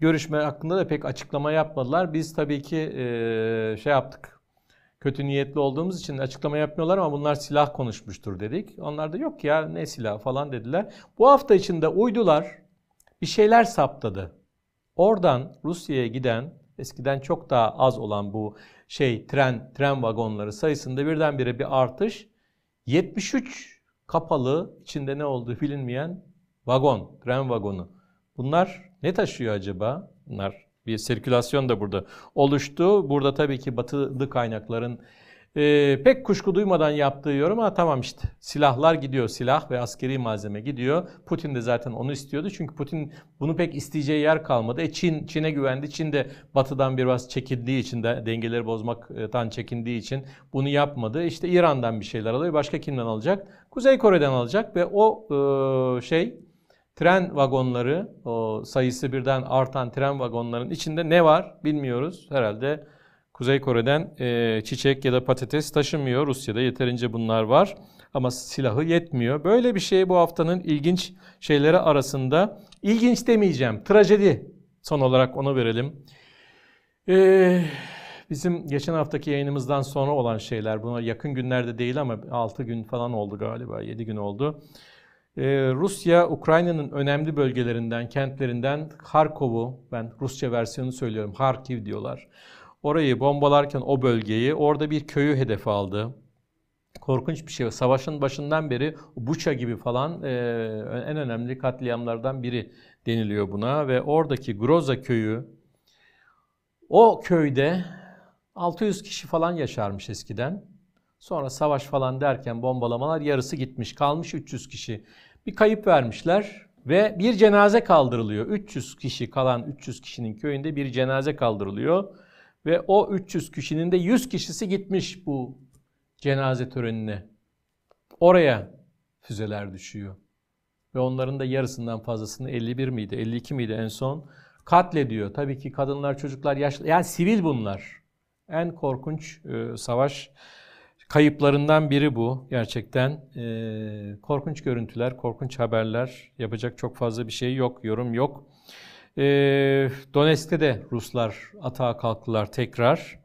Görüşme hakkında da pek açıklama yapmadılar. Biz tabii ki şey yaptık, kötü niyetli olduğumuz için açıklama yapmıyorlar ama bunlar silah konuşmuştur dedik. Onlar da yok ya ne silah falan dediler. Bu hafta içinde uydular bir şeyler saptadı. Oradan Rusya'ya giden eskiden çok daha az olan bu şey tren tren vagonları sayısında birdenbire bir artış 73 kapalı içinde ne olduğu bilinmeyen vagon, tren vagonu. Bunlar ne taşıyor acaba? Bunlar bir sirkülasyon da burada oluştu. Burada tabii ki batılı kaynakların e, pek kuşku duymadan yaptığı yorum ama tamam işte silahlar gidiyor, silah ve askeri malzeme gidiyor. Putin de zaten onu istiyordu çünkü Putin bunu pek isteyeceği yer kalmadı. E Çin Çin'e güvendi. Çin de batıdan biraz çekindiği için de dengeleri bozmaktan çekindiği için bunu yapmadı. İşte İran'dan bir şeyler alıyor. Başka kimden alacak? Kuzey Kore'den alacak ve o e, şey tren vagonları, o sayısı birden artan tren vagonlarının içinde ne var bilmiyoruz. Herhalde Kuzey Kore'den e, çiçek ya da patates taşımıyor. Rusya'da yeterince bunlar var ama silahı yetmiyor. Böyle bir şey bu haftanın ilginç şeyleri arasında. İlginç demeyeceğim, trajedi son olarak onu verelim. Ee, bizim geçen haftaki yayınımızdan sonra olan şeyler, buna yakın günlerde değil ama 6 gün falan oldu galiba, 7 gün oldu. Ee, Rusya, Ukrayna'nın önemli bölgelerinden, kentlerinden Harkov'u, ben Rusça versiyonu söylüyorum, Harkiv diyorlar. Orayı bombalarken o bölgeyi, orada bir köyü hedef aldı. Korkunç bir şey. Savaşın başından beri Buça gibi falan e, en önemli katliamlardan biri deniliyor buna. Ve oradaki Groza köyü, o köyde 600 kişi falan yaşarmış eskiden. Sonra savaş falan derken bombalamalar yarısı gitmiş. Kalmış 300 kişi. Bir kayıp vermişler ve bir cenaze kaldırılıyor. 300 kişi kalan 300 kişinin köyünde bir cenaze kaldırılıyor. Ve o 300 kişinin de 100 kişisi gitmiş bu cenaze törenine. Oraya füzeler düşüyor. Ve onların da yarısından fazlasını 51 miydi, 52 miydi en son katlediyor. Tabii ki kadınlar, çocuklar, yaşlı yani sivil bunlar. En korkunç e, savaş kayıplarından biri bu gerçekten. E, korkunç görüntüler, korkunç haberler. Yapacak çok fazla bir şey yok, yorum yok. E, Donetsk'te de Ruslar atağa kalktılar tekrar.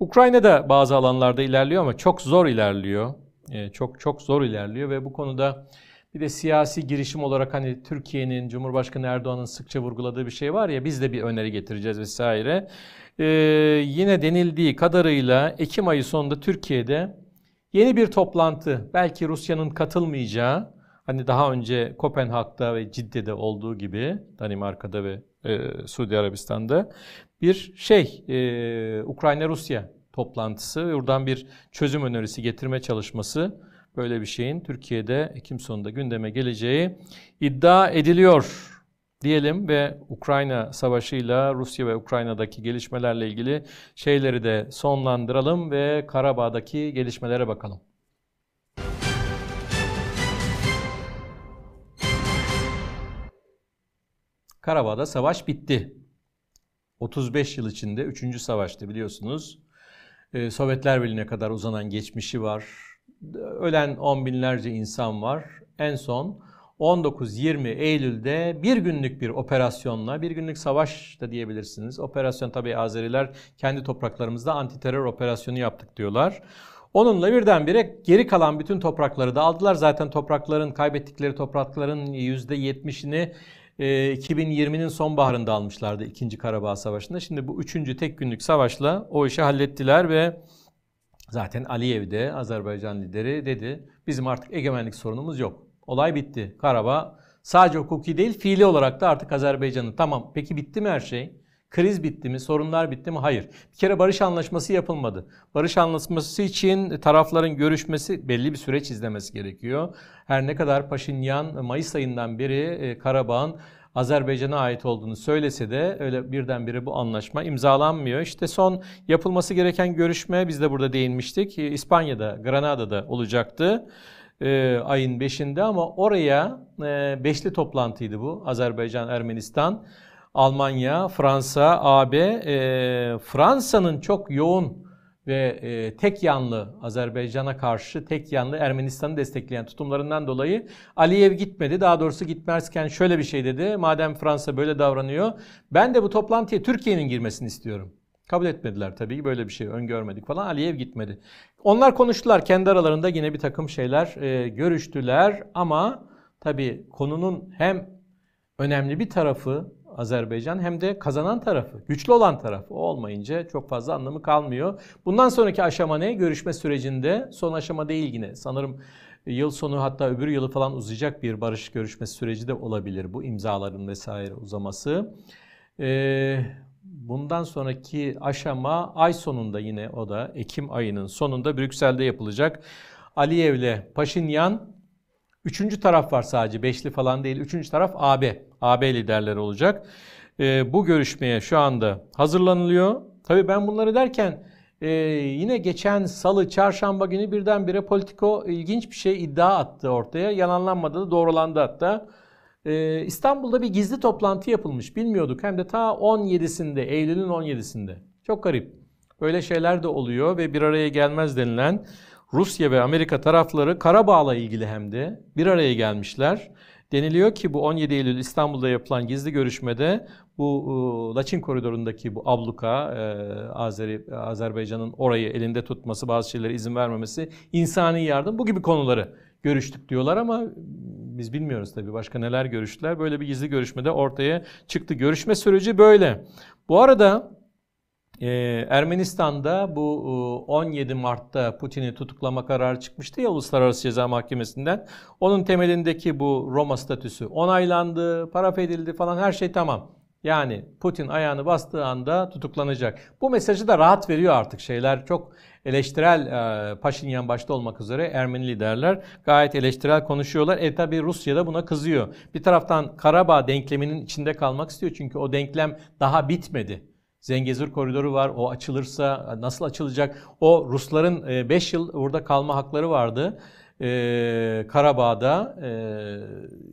Ukrayna'da bazı alanlarda ilerliyor ama çok zor ilerliyor. E, çok çok zor ilerliyor ve bu konuda bir de siyasi girişim olarak hani Türkiye'nin, Cumhurbaşkanı Erdoğan'ın sıkça vurguladığı bir şey var ya biz de bir öneri getireceğiz vesaire. Ee, yine denildiği kadarıyla Ekim ayı sonunda Türkiye'de Yeni bir toplantı, belki Rusya'nın katılmayacağı, hani daha önce Kopenhag'da ve Cidde'de olduğu gibi, Danimarka'da ve e, Suudi Arabistan'da bir şey, e, Ukrayna-Rusya toplantısı ve buradan bir çözüm önerisi getirme çalışması. Böyle bir şeyin Türkiye'de Ekim sonunda gündeme geleceği iddia ediliyor diyelim ve Ukrayna Savaşı'yla Rusya ve Ukrayna'daki gelişmelerle ilgili şeyleri de sonlandıralım ve Karabağ'daki gelişmelere bakalım. Karabağ'da savaş bitti. 35 yıl içinde 3. savaştı biliyorsunuz. Ee, Sovyetler Birliği'ne kadar uzanan geçmişi var. Ölen on binlerce insan var. En son 19-20 Eylül'de bir günlük bir operasyonla, bir günlük savaş da diyebilirsiniz. Operasyon tabii Azeriler kendi topraklarımızda antiterör operasyonu yaptık diyorlar. Onunla birdenbire geri kalan bütün toprakları da aldılar. Zaten toprakların, kaybettikleri toprakların %70'ini e, 2020'nin sonbaharında almışlardı 2. Karabağ Savaşı'nda. Şimdi bu 3. tek günlük savaşla o işi hallettiler ve zaten Aliyev de Azerbaycan lideri dedi bizim artık egemenlik sorunumuz yok. Olay bitti. Karabağ sadece hukuki değil fiili olarak da artık Azerbaycan'ın. Tamam peki bitti mi her şey? Kriz bitti mi? Sorunlar bitti mi? Hayır. Bir kere barış anlaşması yapılmadı. Barış anlaşması için tarafların görüşmesi belli bir süreç izlemesi gerekiyor. Her ne kadar Paşinyan Mayıs ayından beri e, Karabağ'ın Azerbaycan'a ait olduğunu söylese de öyle birdenbire bu anlaşma imzalanmıyor. İşte son yapılması gereken görüşme biz de burada değinmiştik. E, İspanya'da, Granada'da olacaktı e, ayın 5'inde ama oraya e, beşli toplantıydı bu Azerbaycan, Ermenistan. Almanya, Fransa, AB, e, Fransa'nın çok yoğun ve e, tek yanlı Azerbaycan'a karşı tek yanlı Ermenistan'ı destekleyen tutumlarından dolayı Aliyev gitmedi. Daha doğrusu gitmezken şöyle bir şey dedi. Madem Fransa böyle davranıyor ben de bu toplantıya Türkiye'nin girmesini istiyorum. Kabul etmediler tabii ki böyle bir şey öngörmedik falan. Aliyev gitmedi. Onlar konuştular kendi aralarında yine bir takım şeyler e, görüştüler ama tabii konunun hem önemli bir tarafı Azerbaycan hem de kazanan tarafı, güçlü olan tarafı. O olmayınca çok fazla anlamı kalmıyor. Bundan sonraki aşama ne? Görüşme sürecinde son aşama değil yine. Sanırım yıl sonu hatta öbür yılı falan uzayacak bir barış görüşmesi süreci de olabilir. Bu imzaların vesaire uzaması. Ee, bundan sonraki aşama ay sonunda yine o da Ekim ayının sonunda Brüksel'de yapılacak. Aliyev'le Paşinyan Üçüncü taraf var sadece. Beşli falan değil. Üçüncü taraf AB. AB liderleri olacak. E, bu görüşmeye şu anda hazırlanılıyor. Tabii ben bunları derken e, yine geçen salı, çarşamba günü birdenbire Politico ilginç bir şey iddia attı ortaya. Yalanlanmadı da doğrulandı hatta. E, İstanbul'da bir gizli toplantı yapılmış. Bilmiyorduk. Hem de ta 17'sinde, Eylül'ün 17'sinde. Çok garip. Böyle şeyler de oluyor ve bir araya gelmez denilen Rusya ve Amerika tarafları Karabağ'la ilgili hem de bir araya gelmişler. Deniliyor ki bu 17 Eylül İstanbul'da yapılan gizli görüşmede bu e, Laçin koridorundaki bu abluka e, Azerbaycan'ın orayı elinde tutması, bazı şeylere izin vermemesi, insani yardım bu gibi konuları görüştük diyorlar ama biz bilmiyoruz tabii başka neler görüştüler. Böyle bir gizli görüşmede ortaya çıktı. Görüşme süreci böyle. Bu arada ee, Ermenistan'da bu 17 Mart'ta Putin'i tutuklama kararı çıkmıştı ya Uluslararası Ceza Mahkemesi'nden. Onun temelindeki bu Roma statüsü onaylandı, paraf edildi falan her şey tamam. Yani Putin ayağını bastığı anda tutuklanacak. Bu mesajı da rahat veriyor artık şeyler çok eleştirel e, Paşinyan başta olmak üzere Ermeni liderler gayet eleştirel konuşuyorlar. E tabi Rusya da buna kızıyor. Bir taraftan Karabağ denkleminin içinde kalmak istiyor çünkü o denklem daha bitmedi. Zengezur koridoru var. O açılırsa nasıl açılacak? O Rusların 5 e, yıl orada kalma hakları vardı. Ee, Karabağ'da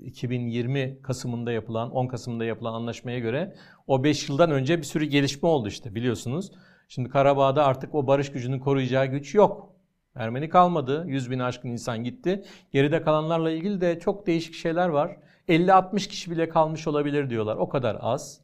e, 2020 Kasım'ında yapılan, 10 Kasım'da yapılan anlaşmaya göre o 5 yıldan önce bir sürü gelişme oldu işte biliyorsunuz. Şimdi Karabağ'da artık o barış gücünün koruyacağı güç yok. Ermeni kalmadı. 100 bin aşkın insan gitti. Geride kalanlarla ilgili de çok değişik şeyler var. 50-60 kişi bile kalmış olabilir diyorlar. O kadar az.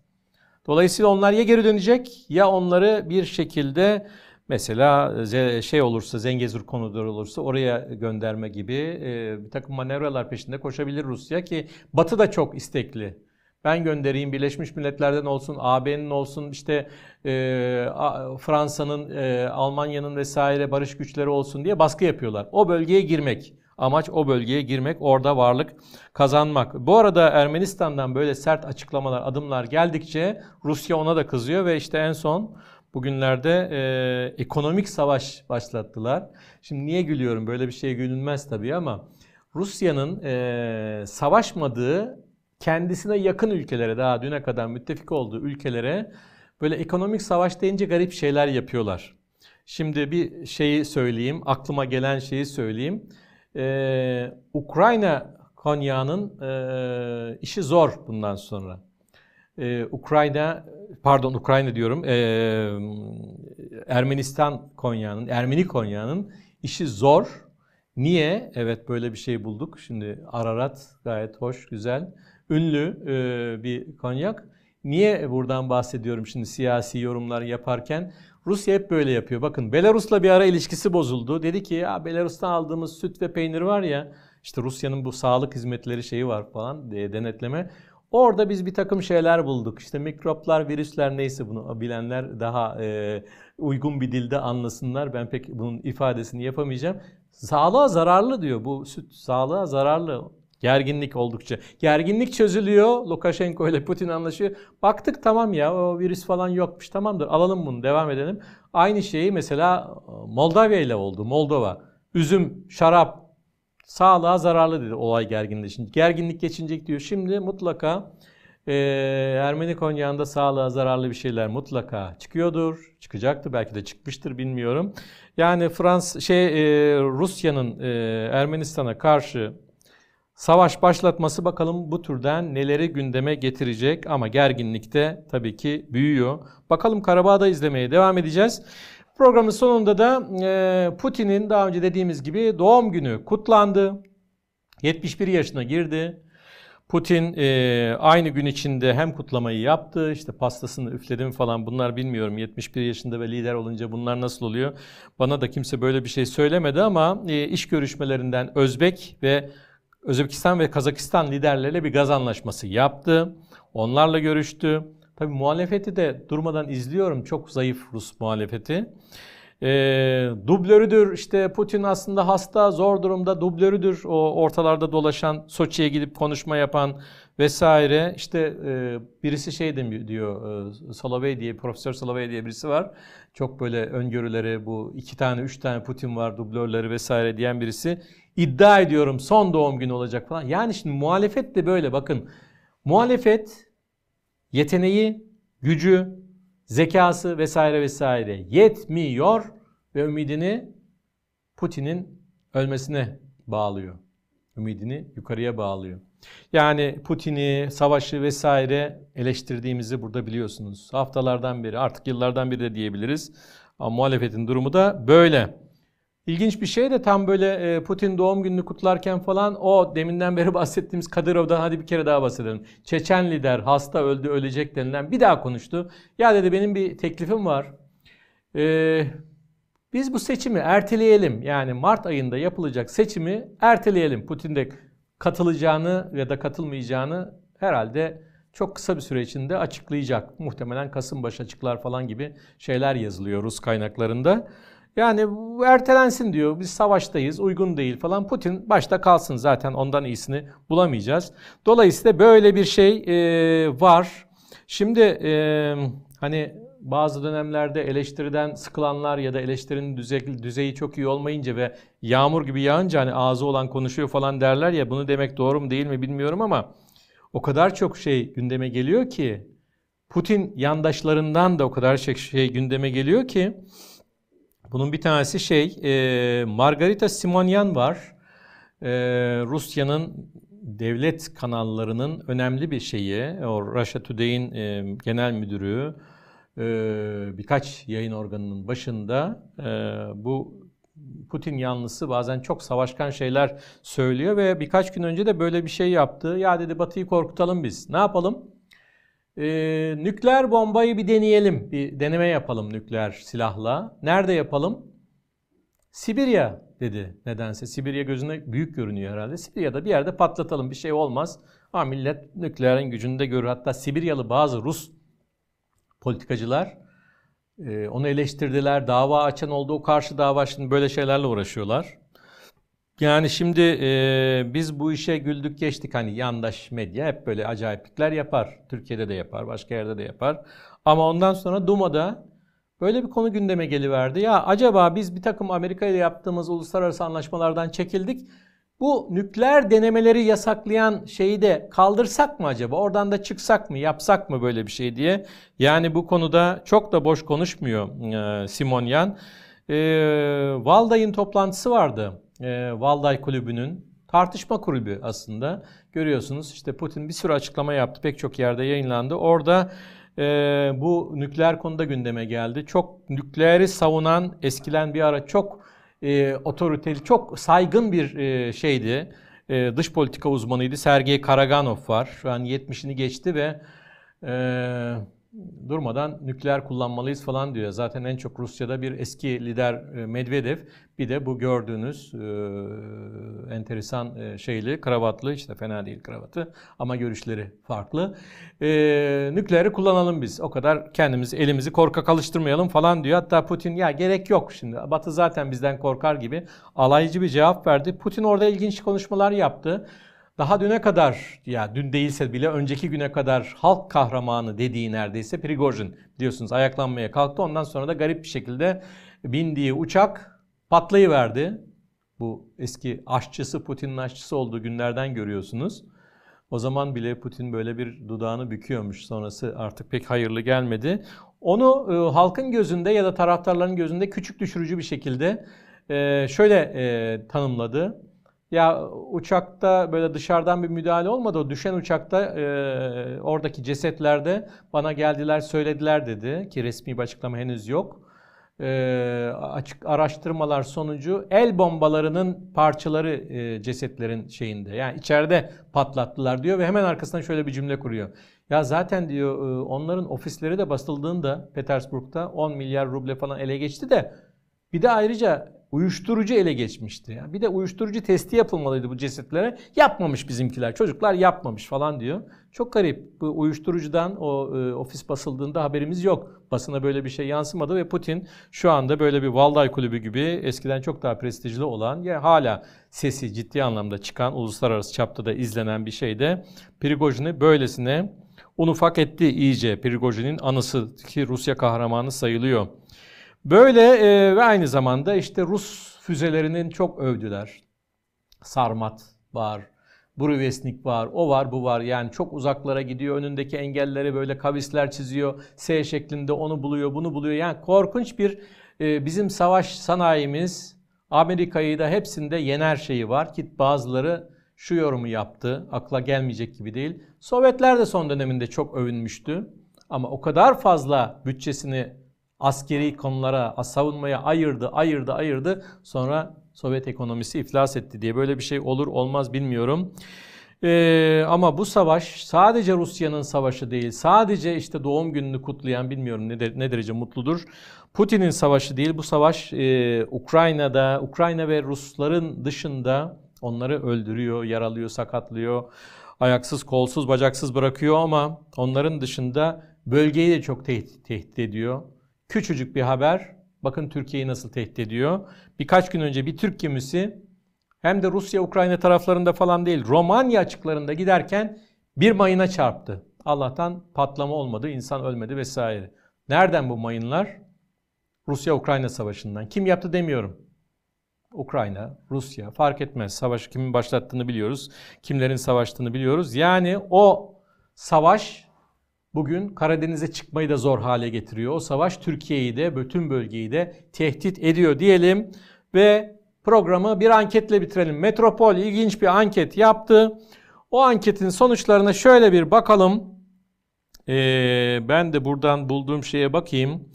Dolayısıyla onlar ya geri dönecek ya onları bir şekilde mesela şey olursa Zengezur konudur olursa oraya gönderme gibi e, bir takım manevralar peşinde koşabilir Rusya ki Batı da çok istekli. Ben göndereyim Birleşmiş Milletler'den olsun, AB'nin olsun, işte e, Fransa'nın, e, Almanya'nın vesaire barış güçleri olsun diye baskı yapıyorlar. O bölgeye girmek. Amaç o bölgeye girmek, orada varlık kazanmak. Bu arada Ermenistan'dan böyle sert açıklamalar, adımlar geldikçe Rusya ona da kızıyor ve işte en son bugünlerde e, ekonomik savaş başlattılar. Şimdi niye gülüyorum? Böyle bir şeye gülünmez tabii ama Rusya'nın e, savaşmadığı kendisine yakın ülkelere daha düne kadar müttefik olduğu ülkelere böyle ekonomik savaş deyince garip şeyler yapıyorlar. Şimdi bir şeyi söyleyeyim, aklıma gelen şeyi söyleyeyim e, Ukrayna konyağının e, işi zor bundan sonra. E, Ukrayna, pardon Ukrayna diyorum, e, Ermenistan konyağının, Ermeni konyağının işi zor. Niye? Evet böyle bir şey bulduk. Şimdi Ararat gayet hoş, güzel, ünlü e, bir konyak. Niye buradan bahsediyorum şimdi siyasi yorumlar yaparken? Rusya hep böyle yapıyor. Bakın Belarus'la bir ara ilişkisi bozuldu. Dedi ki ya Belarus'tan aldığımız süt ve peynir var ya işte Rusya'nın bu sağlık hizmetleri şeyi var falan denetleme. Orada biz bir takım şeyler bulduk. İşte mikroplar, virüsler neyse bunu bilenler daha e, uygun bir dilde anlasınlar. Ben pek bunun ifadesini yapamayacağım. Sağlığa zararlı diyor. Bu süt sağlığa zararlı. Gerginlik oldukça. Gerginlik çözülüyor. Lukashenko ile Putin anlaşıyor. Baktık tamam ya o virüs falan yokmuş. Tamamdır alalım bunu devam edelim. Aynı şeyi mesela Moldavya ile oldu. Moldova. Üzüm, şarap sağlığa zararlı dedi olay gerginleşince. Gerginlik geçinecek diyor. Şimdi mutlaka e, Ermeni konyağında sağlığa zararlı bir şeyler mutlaka çıkıyordur. Çıkacaktı belki de çıkmıştır bilmiyorum. Yani Frans şey e, Rusya'nın e, Ermenistan'a karşı savaş başlatması bakalım bu türden neleri gündeme getirecek ama gerginlikte tabii ki büyüyor. Bakalım Karabağ'da izlemeye devam edeceğiz. Programın sonunda da e, Putin'in daha önce dediğimiz gibi doğum günü kutlandı. 71 yaşına girdi. Putin e, aynı gün içinde hem kutlamayı yaptı, işte pastasını üfledim falan bunlar bilmiyorum. 71 yaşında ve lider olunca bunlar nasıl oluyor? Bana da kimse böyle bir şey söylemedi ama e, iş görüşmelerinden Özbek ve Özbekistan ve Kazakistan liderleriyle bir gaz anlaşması yaptı. Onlarla görüştü. Tabii muhalefeti de durmadan izliyorum. Çok zayıf Rus muhalefeti. E, dublörüdür işte Putin aslında hasta zor durumda dublörüdür o ortalarda dolaşan Soçi'ye gidip konuşma yapan vesaire. İşte e, birisi şey demiyor diyor e, Solovey diye Profesör Solovey diye birisi var. Çok böyle öngörüleri bu iki tane üç tane Putin var dublörleri vesaire diyen birisi. İddia ediyorum son doğum günü olacak falan. Yani şimdi muhalefet de böyle bakın. Muhalefet yeteneği gücü zekası vesaire vesaire yetmiyor ve ümidini Putin'in ölmesine bağlıyor. Ümidini yukarıya bağlıyor. Yani Putin'i, savaşı vesaire eleştirdiğimizi burada biliyorsunuz. Haftalardan beri, artık yıllardan beri de diyebiliriz. Ama muhalefetin durumu da böyle. İlginç bir şey de tam böyle e, Putin doğum gününü kutlarken falan o deminden beri [LAUGHS] bahsettiğimiz Kadirov'dan hadi bir kere daha bahsedelim. Çeçen lider hasta öldü ölecek denilen bir daha konuştu. Ya dedi benim bir teklifim var. Ee, biz bu seçimi erteleyelim. Yani Mart ayında yapılacak seçimi erteleyelim. Putin de katılacağını ya da katılmayacağını herhalde çok kısa bir süre içinde açıklayacak. Muhtemelen Kasım başı açıklar falan gibi şeyler yazılıyor Rus kaynaklarında. Yani ertelensin diyor. Biz savaştayız, uygun değil falan. Putin başta kalsın zaten ondan iyisini bulamayacağız. Dolayısıyla böyle bir şey e, var. Şimdi e, hani bazı dönemlerde eleştiriden sıkılanlar ya da eleştirinin düzey, düzeyi çok iyi olmayınca ve yağmur gibi yağınca hani ağzı olan konuşuyor falan derler ya bunu demek doğru mu değil mi bilmiyorum ama o kadar çok şey gündeme geliyor ki Putin yandaşlarından da o kadar çok şey gündeme geliyor ki bunun bir tanesi şey, e, Margarita Simonyan var. E, Rusya'nın devlet kanallarının önemli bir şeyi. O Russia Today'in e, genel müdürü. E, birkaç yayın organının başında e, bu Putin yanlısı bazen çok savaşkan şeyler söylüyor ve birkaç gün önce de böyle bir şey yaptı. Ya dedi Batı'yı korkutalım biz. Ne yapalım? e, nükleer bombayı bir deneyelim. Bir deneme yapalım nükleer silahla. Nerede yapalım? Sibirya dedi nedense. Sibirya gözüne büyük görünüyor herhalde. Sibirya'da bir yerde patlatalım bir şey olmaz. Ama millet nükleerin gücünü de görür. Hatta Sibiryalı bazı Rus politikacılar e, onu eleştirdiler. Dava açan oldu. O karşı dava şimdi böyle şeylerle uğraşıyorlar. Yani şimdi e, biz bu işe güldük geçtik hani yandaş medya hep böyle acayiplikler yapar. Türkiye'de de yapar, başka yerde de yapar. Ama ondan sonra Duma'da böyle bir konu gündeme geliverdi. Ya acaba biz bir takım Amerika ile yaptığımız uluslararası anlaşmalardan çekildik. Bu nükleer denemeleri yasaklayan şeyi de kaldırsak mı acaba? Oradan da çıksak mı? Yapsak mı böyle bir şey diye. Yani bu konuda çok da boş konuşmuyor e, Simonyan. E, Valday'ın toplantısı vardı e, Valday Kulübü'nün tartışma kulübü aslında. Görüyorsunuz işte Putin bir sürü açıklama yaptı. Pek çok yerde yayınlandı. Orada e, bu nükleer konuda gündeme geldi. Çok nükleeri savunan eskiden bir ara çok e, otoriteli, çok saygın bir e, şeydi. E, dış politika uzmanıydı. Sergey Karaganov var. Şu an 70'ini geçti ve e, durmadan nükleer kullanmalıyız falan diyor. Zaten en çok Rusya'da bir eski lider e, Medvedev bir de bu gördüğünüz e, enteresan e, şeyli kravatlı işte fena değil kravatı ama görüşleri farklı. E, nükleeri kullanalım biz. O kadar kendimizi elimizi korkak alıştırmayalım falan diyor. Hatta Putin ya gerek yok şimdi. Batı zaten bizden korkar gibi alaycı bir cevap verdi. Putin orada ilginç konuşmalar yaptı. Daha düne kadar ya dün değilse bile önceki güne kadar halk kahramanı dediği neredeyse Prigojin biliyorsunuz ayaklanmaya kalktı. Ondan sonra da garip bir şekilde bindiği uçak patlayıverdi. Bu eski aşçısı Putin'in aşçısı olduğu günlerden görüyorsunuz. O zaman bile Putin böyle bir dudağını büküyormuş. Sonrası artık pek hayırlı gelmedi. Onu e, halkın gözünde ya da taraftarların gözünde küçük düşürücü bir şekilde e, şöyle e, tanımladı. Ya uçakta böyle dışarıdan bir müdahale olmadı. O düşen uçakta e, oradaki cesetlerde bana geldiler söylediler dedi ki resmi bir açıklama henüz yok. E, açık araştırmalar sonucu el bombalarının parçaları e, cesetlerin şeyinde. Yani içeride patlattılar diyor ve hemen arkasından şöyle bir cümle kuruyor. Ya zaten diyor e, onların ofisleri de basıldığında Petersburg'da 10 milyar ruble falan ele geçti de bir de ayrıca uyuşturucu ele geçmişti. Bir de uyuşturucu testi yapılmalıydı bu cesetlere. Yapmamış bizimkiler. Çocuklar yapmamış falan diyor. Çok garip. Bu uyuşturucudan o e, ofis basıldığında haberimiz yok. Basına böyle bir şey yansımadı ve Putin şu anda böyle bir Valday Kulübü gibi eskiden çok daha prestijli olan ya hala sesi ciddi anlamda çıkan uluslararası çapta da izlenen bir şeyde Prigojin'i böylesine un ufak etti iyice. Prigojin'in anısı ki Rusya kahramanı sayılıyor. Böyle e, ve aynı zamanda işte Rus füzelerinin çok övdüler. Sarmat var, Burevestnik var, o var, bu var. Yani çok uzaklara gidiyor. Önündeki engelleri böyle kavisler çiziyor. S şeklinde onu buluyor, bunu buluyor. Yani korkunç bir e, bizim savaş sanayimiz Amerika'yı da hepsinde yener şeyi var ki bazıları şu yorumu yaptı. Akla gelmeyecek gibi değil. Sovyetler de son döneminde çok övünmüştü. Ama o kadar fazla bütçesini askeri konulara, savunmaya ayırdı, ayırdı, ayırdı. Sonra Sovyet ekonomisi iflas etti diye böyle bir şey olur olmaz bilmiyorum. Ee, ama bu savaş sadece Rusya'nın savaşı değil, sadece işte doğum gününü kutlayan bilmiyorum ne, ne derece mutludur. Putin'in savaşı değil, bu savaş e, Ukrayna'da, Ukrayna ve Rusların dışında onları öldürüyor, yaralıyor, sakatlıyor, ayaksız, kolsuz, bacaksız bırakıyor ama onların dışında bölgeyi de çok tehdit, tehdit ediyor. Küçücük bir haber. Bakın Türkiye'yi nasıl tehdit ediyor. Birkaç gün önce bir Türk gemisi hem de Rusya-Ukrayna taraflarında falan değil Romanya açıklarında giderken bir mayına çarptı. Allah'tan patlama olmadı, insan ölmedi vesaire. Nereden bu mayınlar? Rusya-Ukrayna savaşından. Kim yaptı demiyorum. Ukrayna, Rusya fark etmez. Savaşı kimin başlattığını biliyoruz. Kimlerin savaştığını biliyoruz. Yani o savaş bugün Karadeniz'e çıkmayı da zor hale getiriyor. O savaş Türkiye'yi de bütün bölgeyi de tehdit ediyor diyelim ve programı bir anketle bitirelim. Metropol ilginç bir anket yaptı. O anketin sonuçlarına şöyle bir bakalım. Ee, ben de buradan bulduğum şeye bakayım.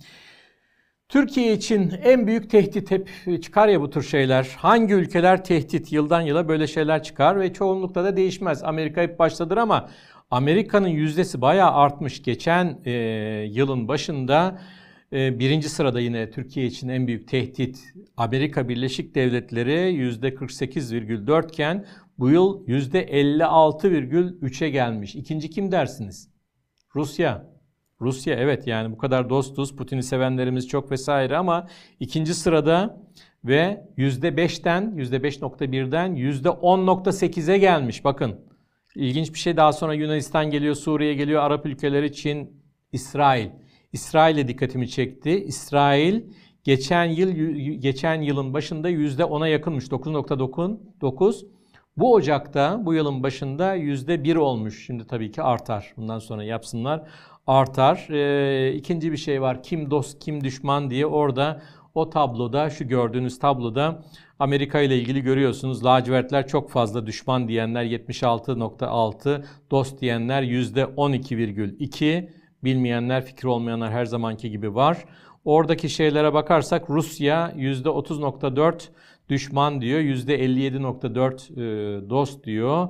Türkiye için en büyük tehdit hep çıkar ya bu tür şeyler. Hangi ülkeler tehdit? Yıldan yıla böyle şeyler çıkar ve çoğunlukla da değişmez. Amerika hep başladır ama Amerika'nın yüzdesi bayağı artmış. Geçen e, yılın başında e, birinci sırada yine Türkiye için en büyük tehdit Amerika Birleşik Devletleri yüzde 48,4 iken bu yıl yüzde 56,3'e gelmiş. İkinci kim dersiniz? Rusya. Rusya evet yani bu kadar dostuz, Putin'i sevenlerimiz çok vesaire ama ikinci sırada ve %5'ten, %5.1'den %10.8'e gelmiş. Bakın İlginç bir şey daha sonra Yunanistan geliyor, Suriye geliyor, Arap ülkeleri, Çin, İsrail. İsrail'e dikkatimi çekti. İsrail geçen yıl geçen yılın başında yüzde 10'a yakınmış 9.9. Bu Ocak'ta bu yılın başında yüzde bir olmuş. Şimdi tabii ki artar. Bundan sonra yapsınlar artar. Ee, ikinci bir şey var. Kim dost kim düşman diye orada o tabloda şu gördüğünüz tabloda Amerika ile ilgili görüyorsunuz lacivertler çok fazla düşman diyenler 76.6 dost diyenler %12,2 bilmeyenler fikri olmayanlar her zamanki gibi var. Oradaki şeylere bakarsak Rusya %30.4 düşman diyor %57.4 e, dost diyor.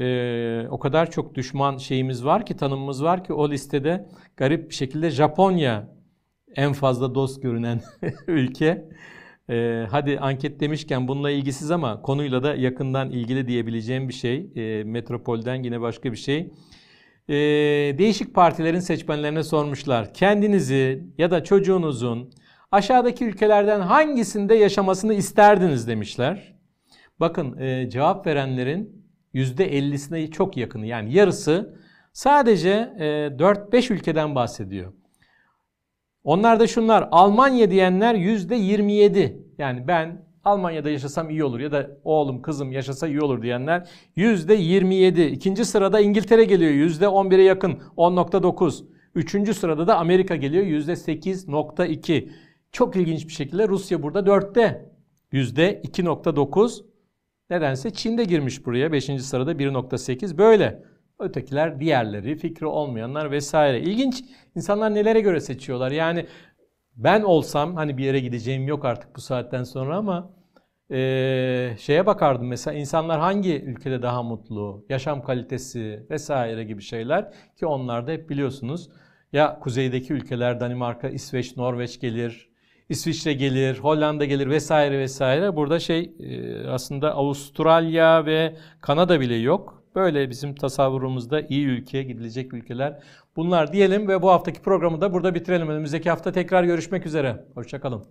Ee, o kadar çok düşman şeyimiz var ki, tanımımız var ki o listede garip bir şekilde Japonya en fazla dost görünen [LAUGHS] ülke. Ee, hadi anket demişken bununla ilgisiz ama konuyla da yakından ilgili diyebileceğim bir şey. Ee, Metropol'den yine başka bir şey. Ee, değişik partilerin seçmenlerine sormuşlar. Kendinizi ya da çocuğunuzun aşağıdaki ülkelerden hangisinde yaşamasını isterdiniz demişler. Bakın e, cevap verenlerin %50'sine çok yakını yani yarısı sadece e, 4-5 ülkeden bahsediyor. Onlar da şunlar Almanya diyenler %27 yani ben Almanya'da yaşasam iyi olur ya da oğlum kızım yaşasa iyi olur diyenler %27. İkinci sırada İngiltere geliyor %11'e yakın 10.9. Üçüncü sırada da Amerika geliyor %8.2. Çok ilginç bir şekilde Rusya burada 4'te %2.9. Nedense Çin de girmiş buraya 5. sırada 1.8 böyle. Ötekiler diğerleri, fikri olmayanlar vesaire. İlginç insanlar nelere göre seçiyorlar. Yani ben olsam hani bir yere gideceğim yok artık bu saatten sonra ama eee, şeye bakardım mesela insanlar hangi ülkede daha mutlu, yaşam kalitesi vesaire gibi şeyler ki onlar da hep biliyorsunuz ya kuzeydeki ülkeler Danimarka, İsveç, Norveç gelir, İsviçre gelir, Hollanda gelir vesaire vesaire. Burada şey e, aslında Avustralya ve Kanada bile yok. Böyle bizim tasavvurumuzda iyi ülke, gidilecek ülkeler bunlar diyelim ve bu haftaki programı da burada bitirelim. Önümüzdeki hafta tekrar görüşmek üzere. Hoşçakalın.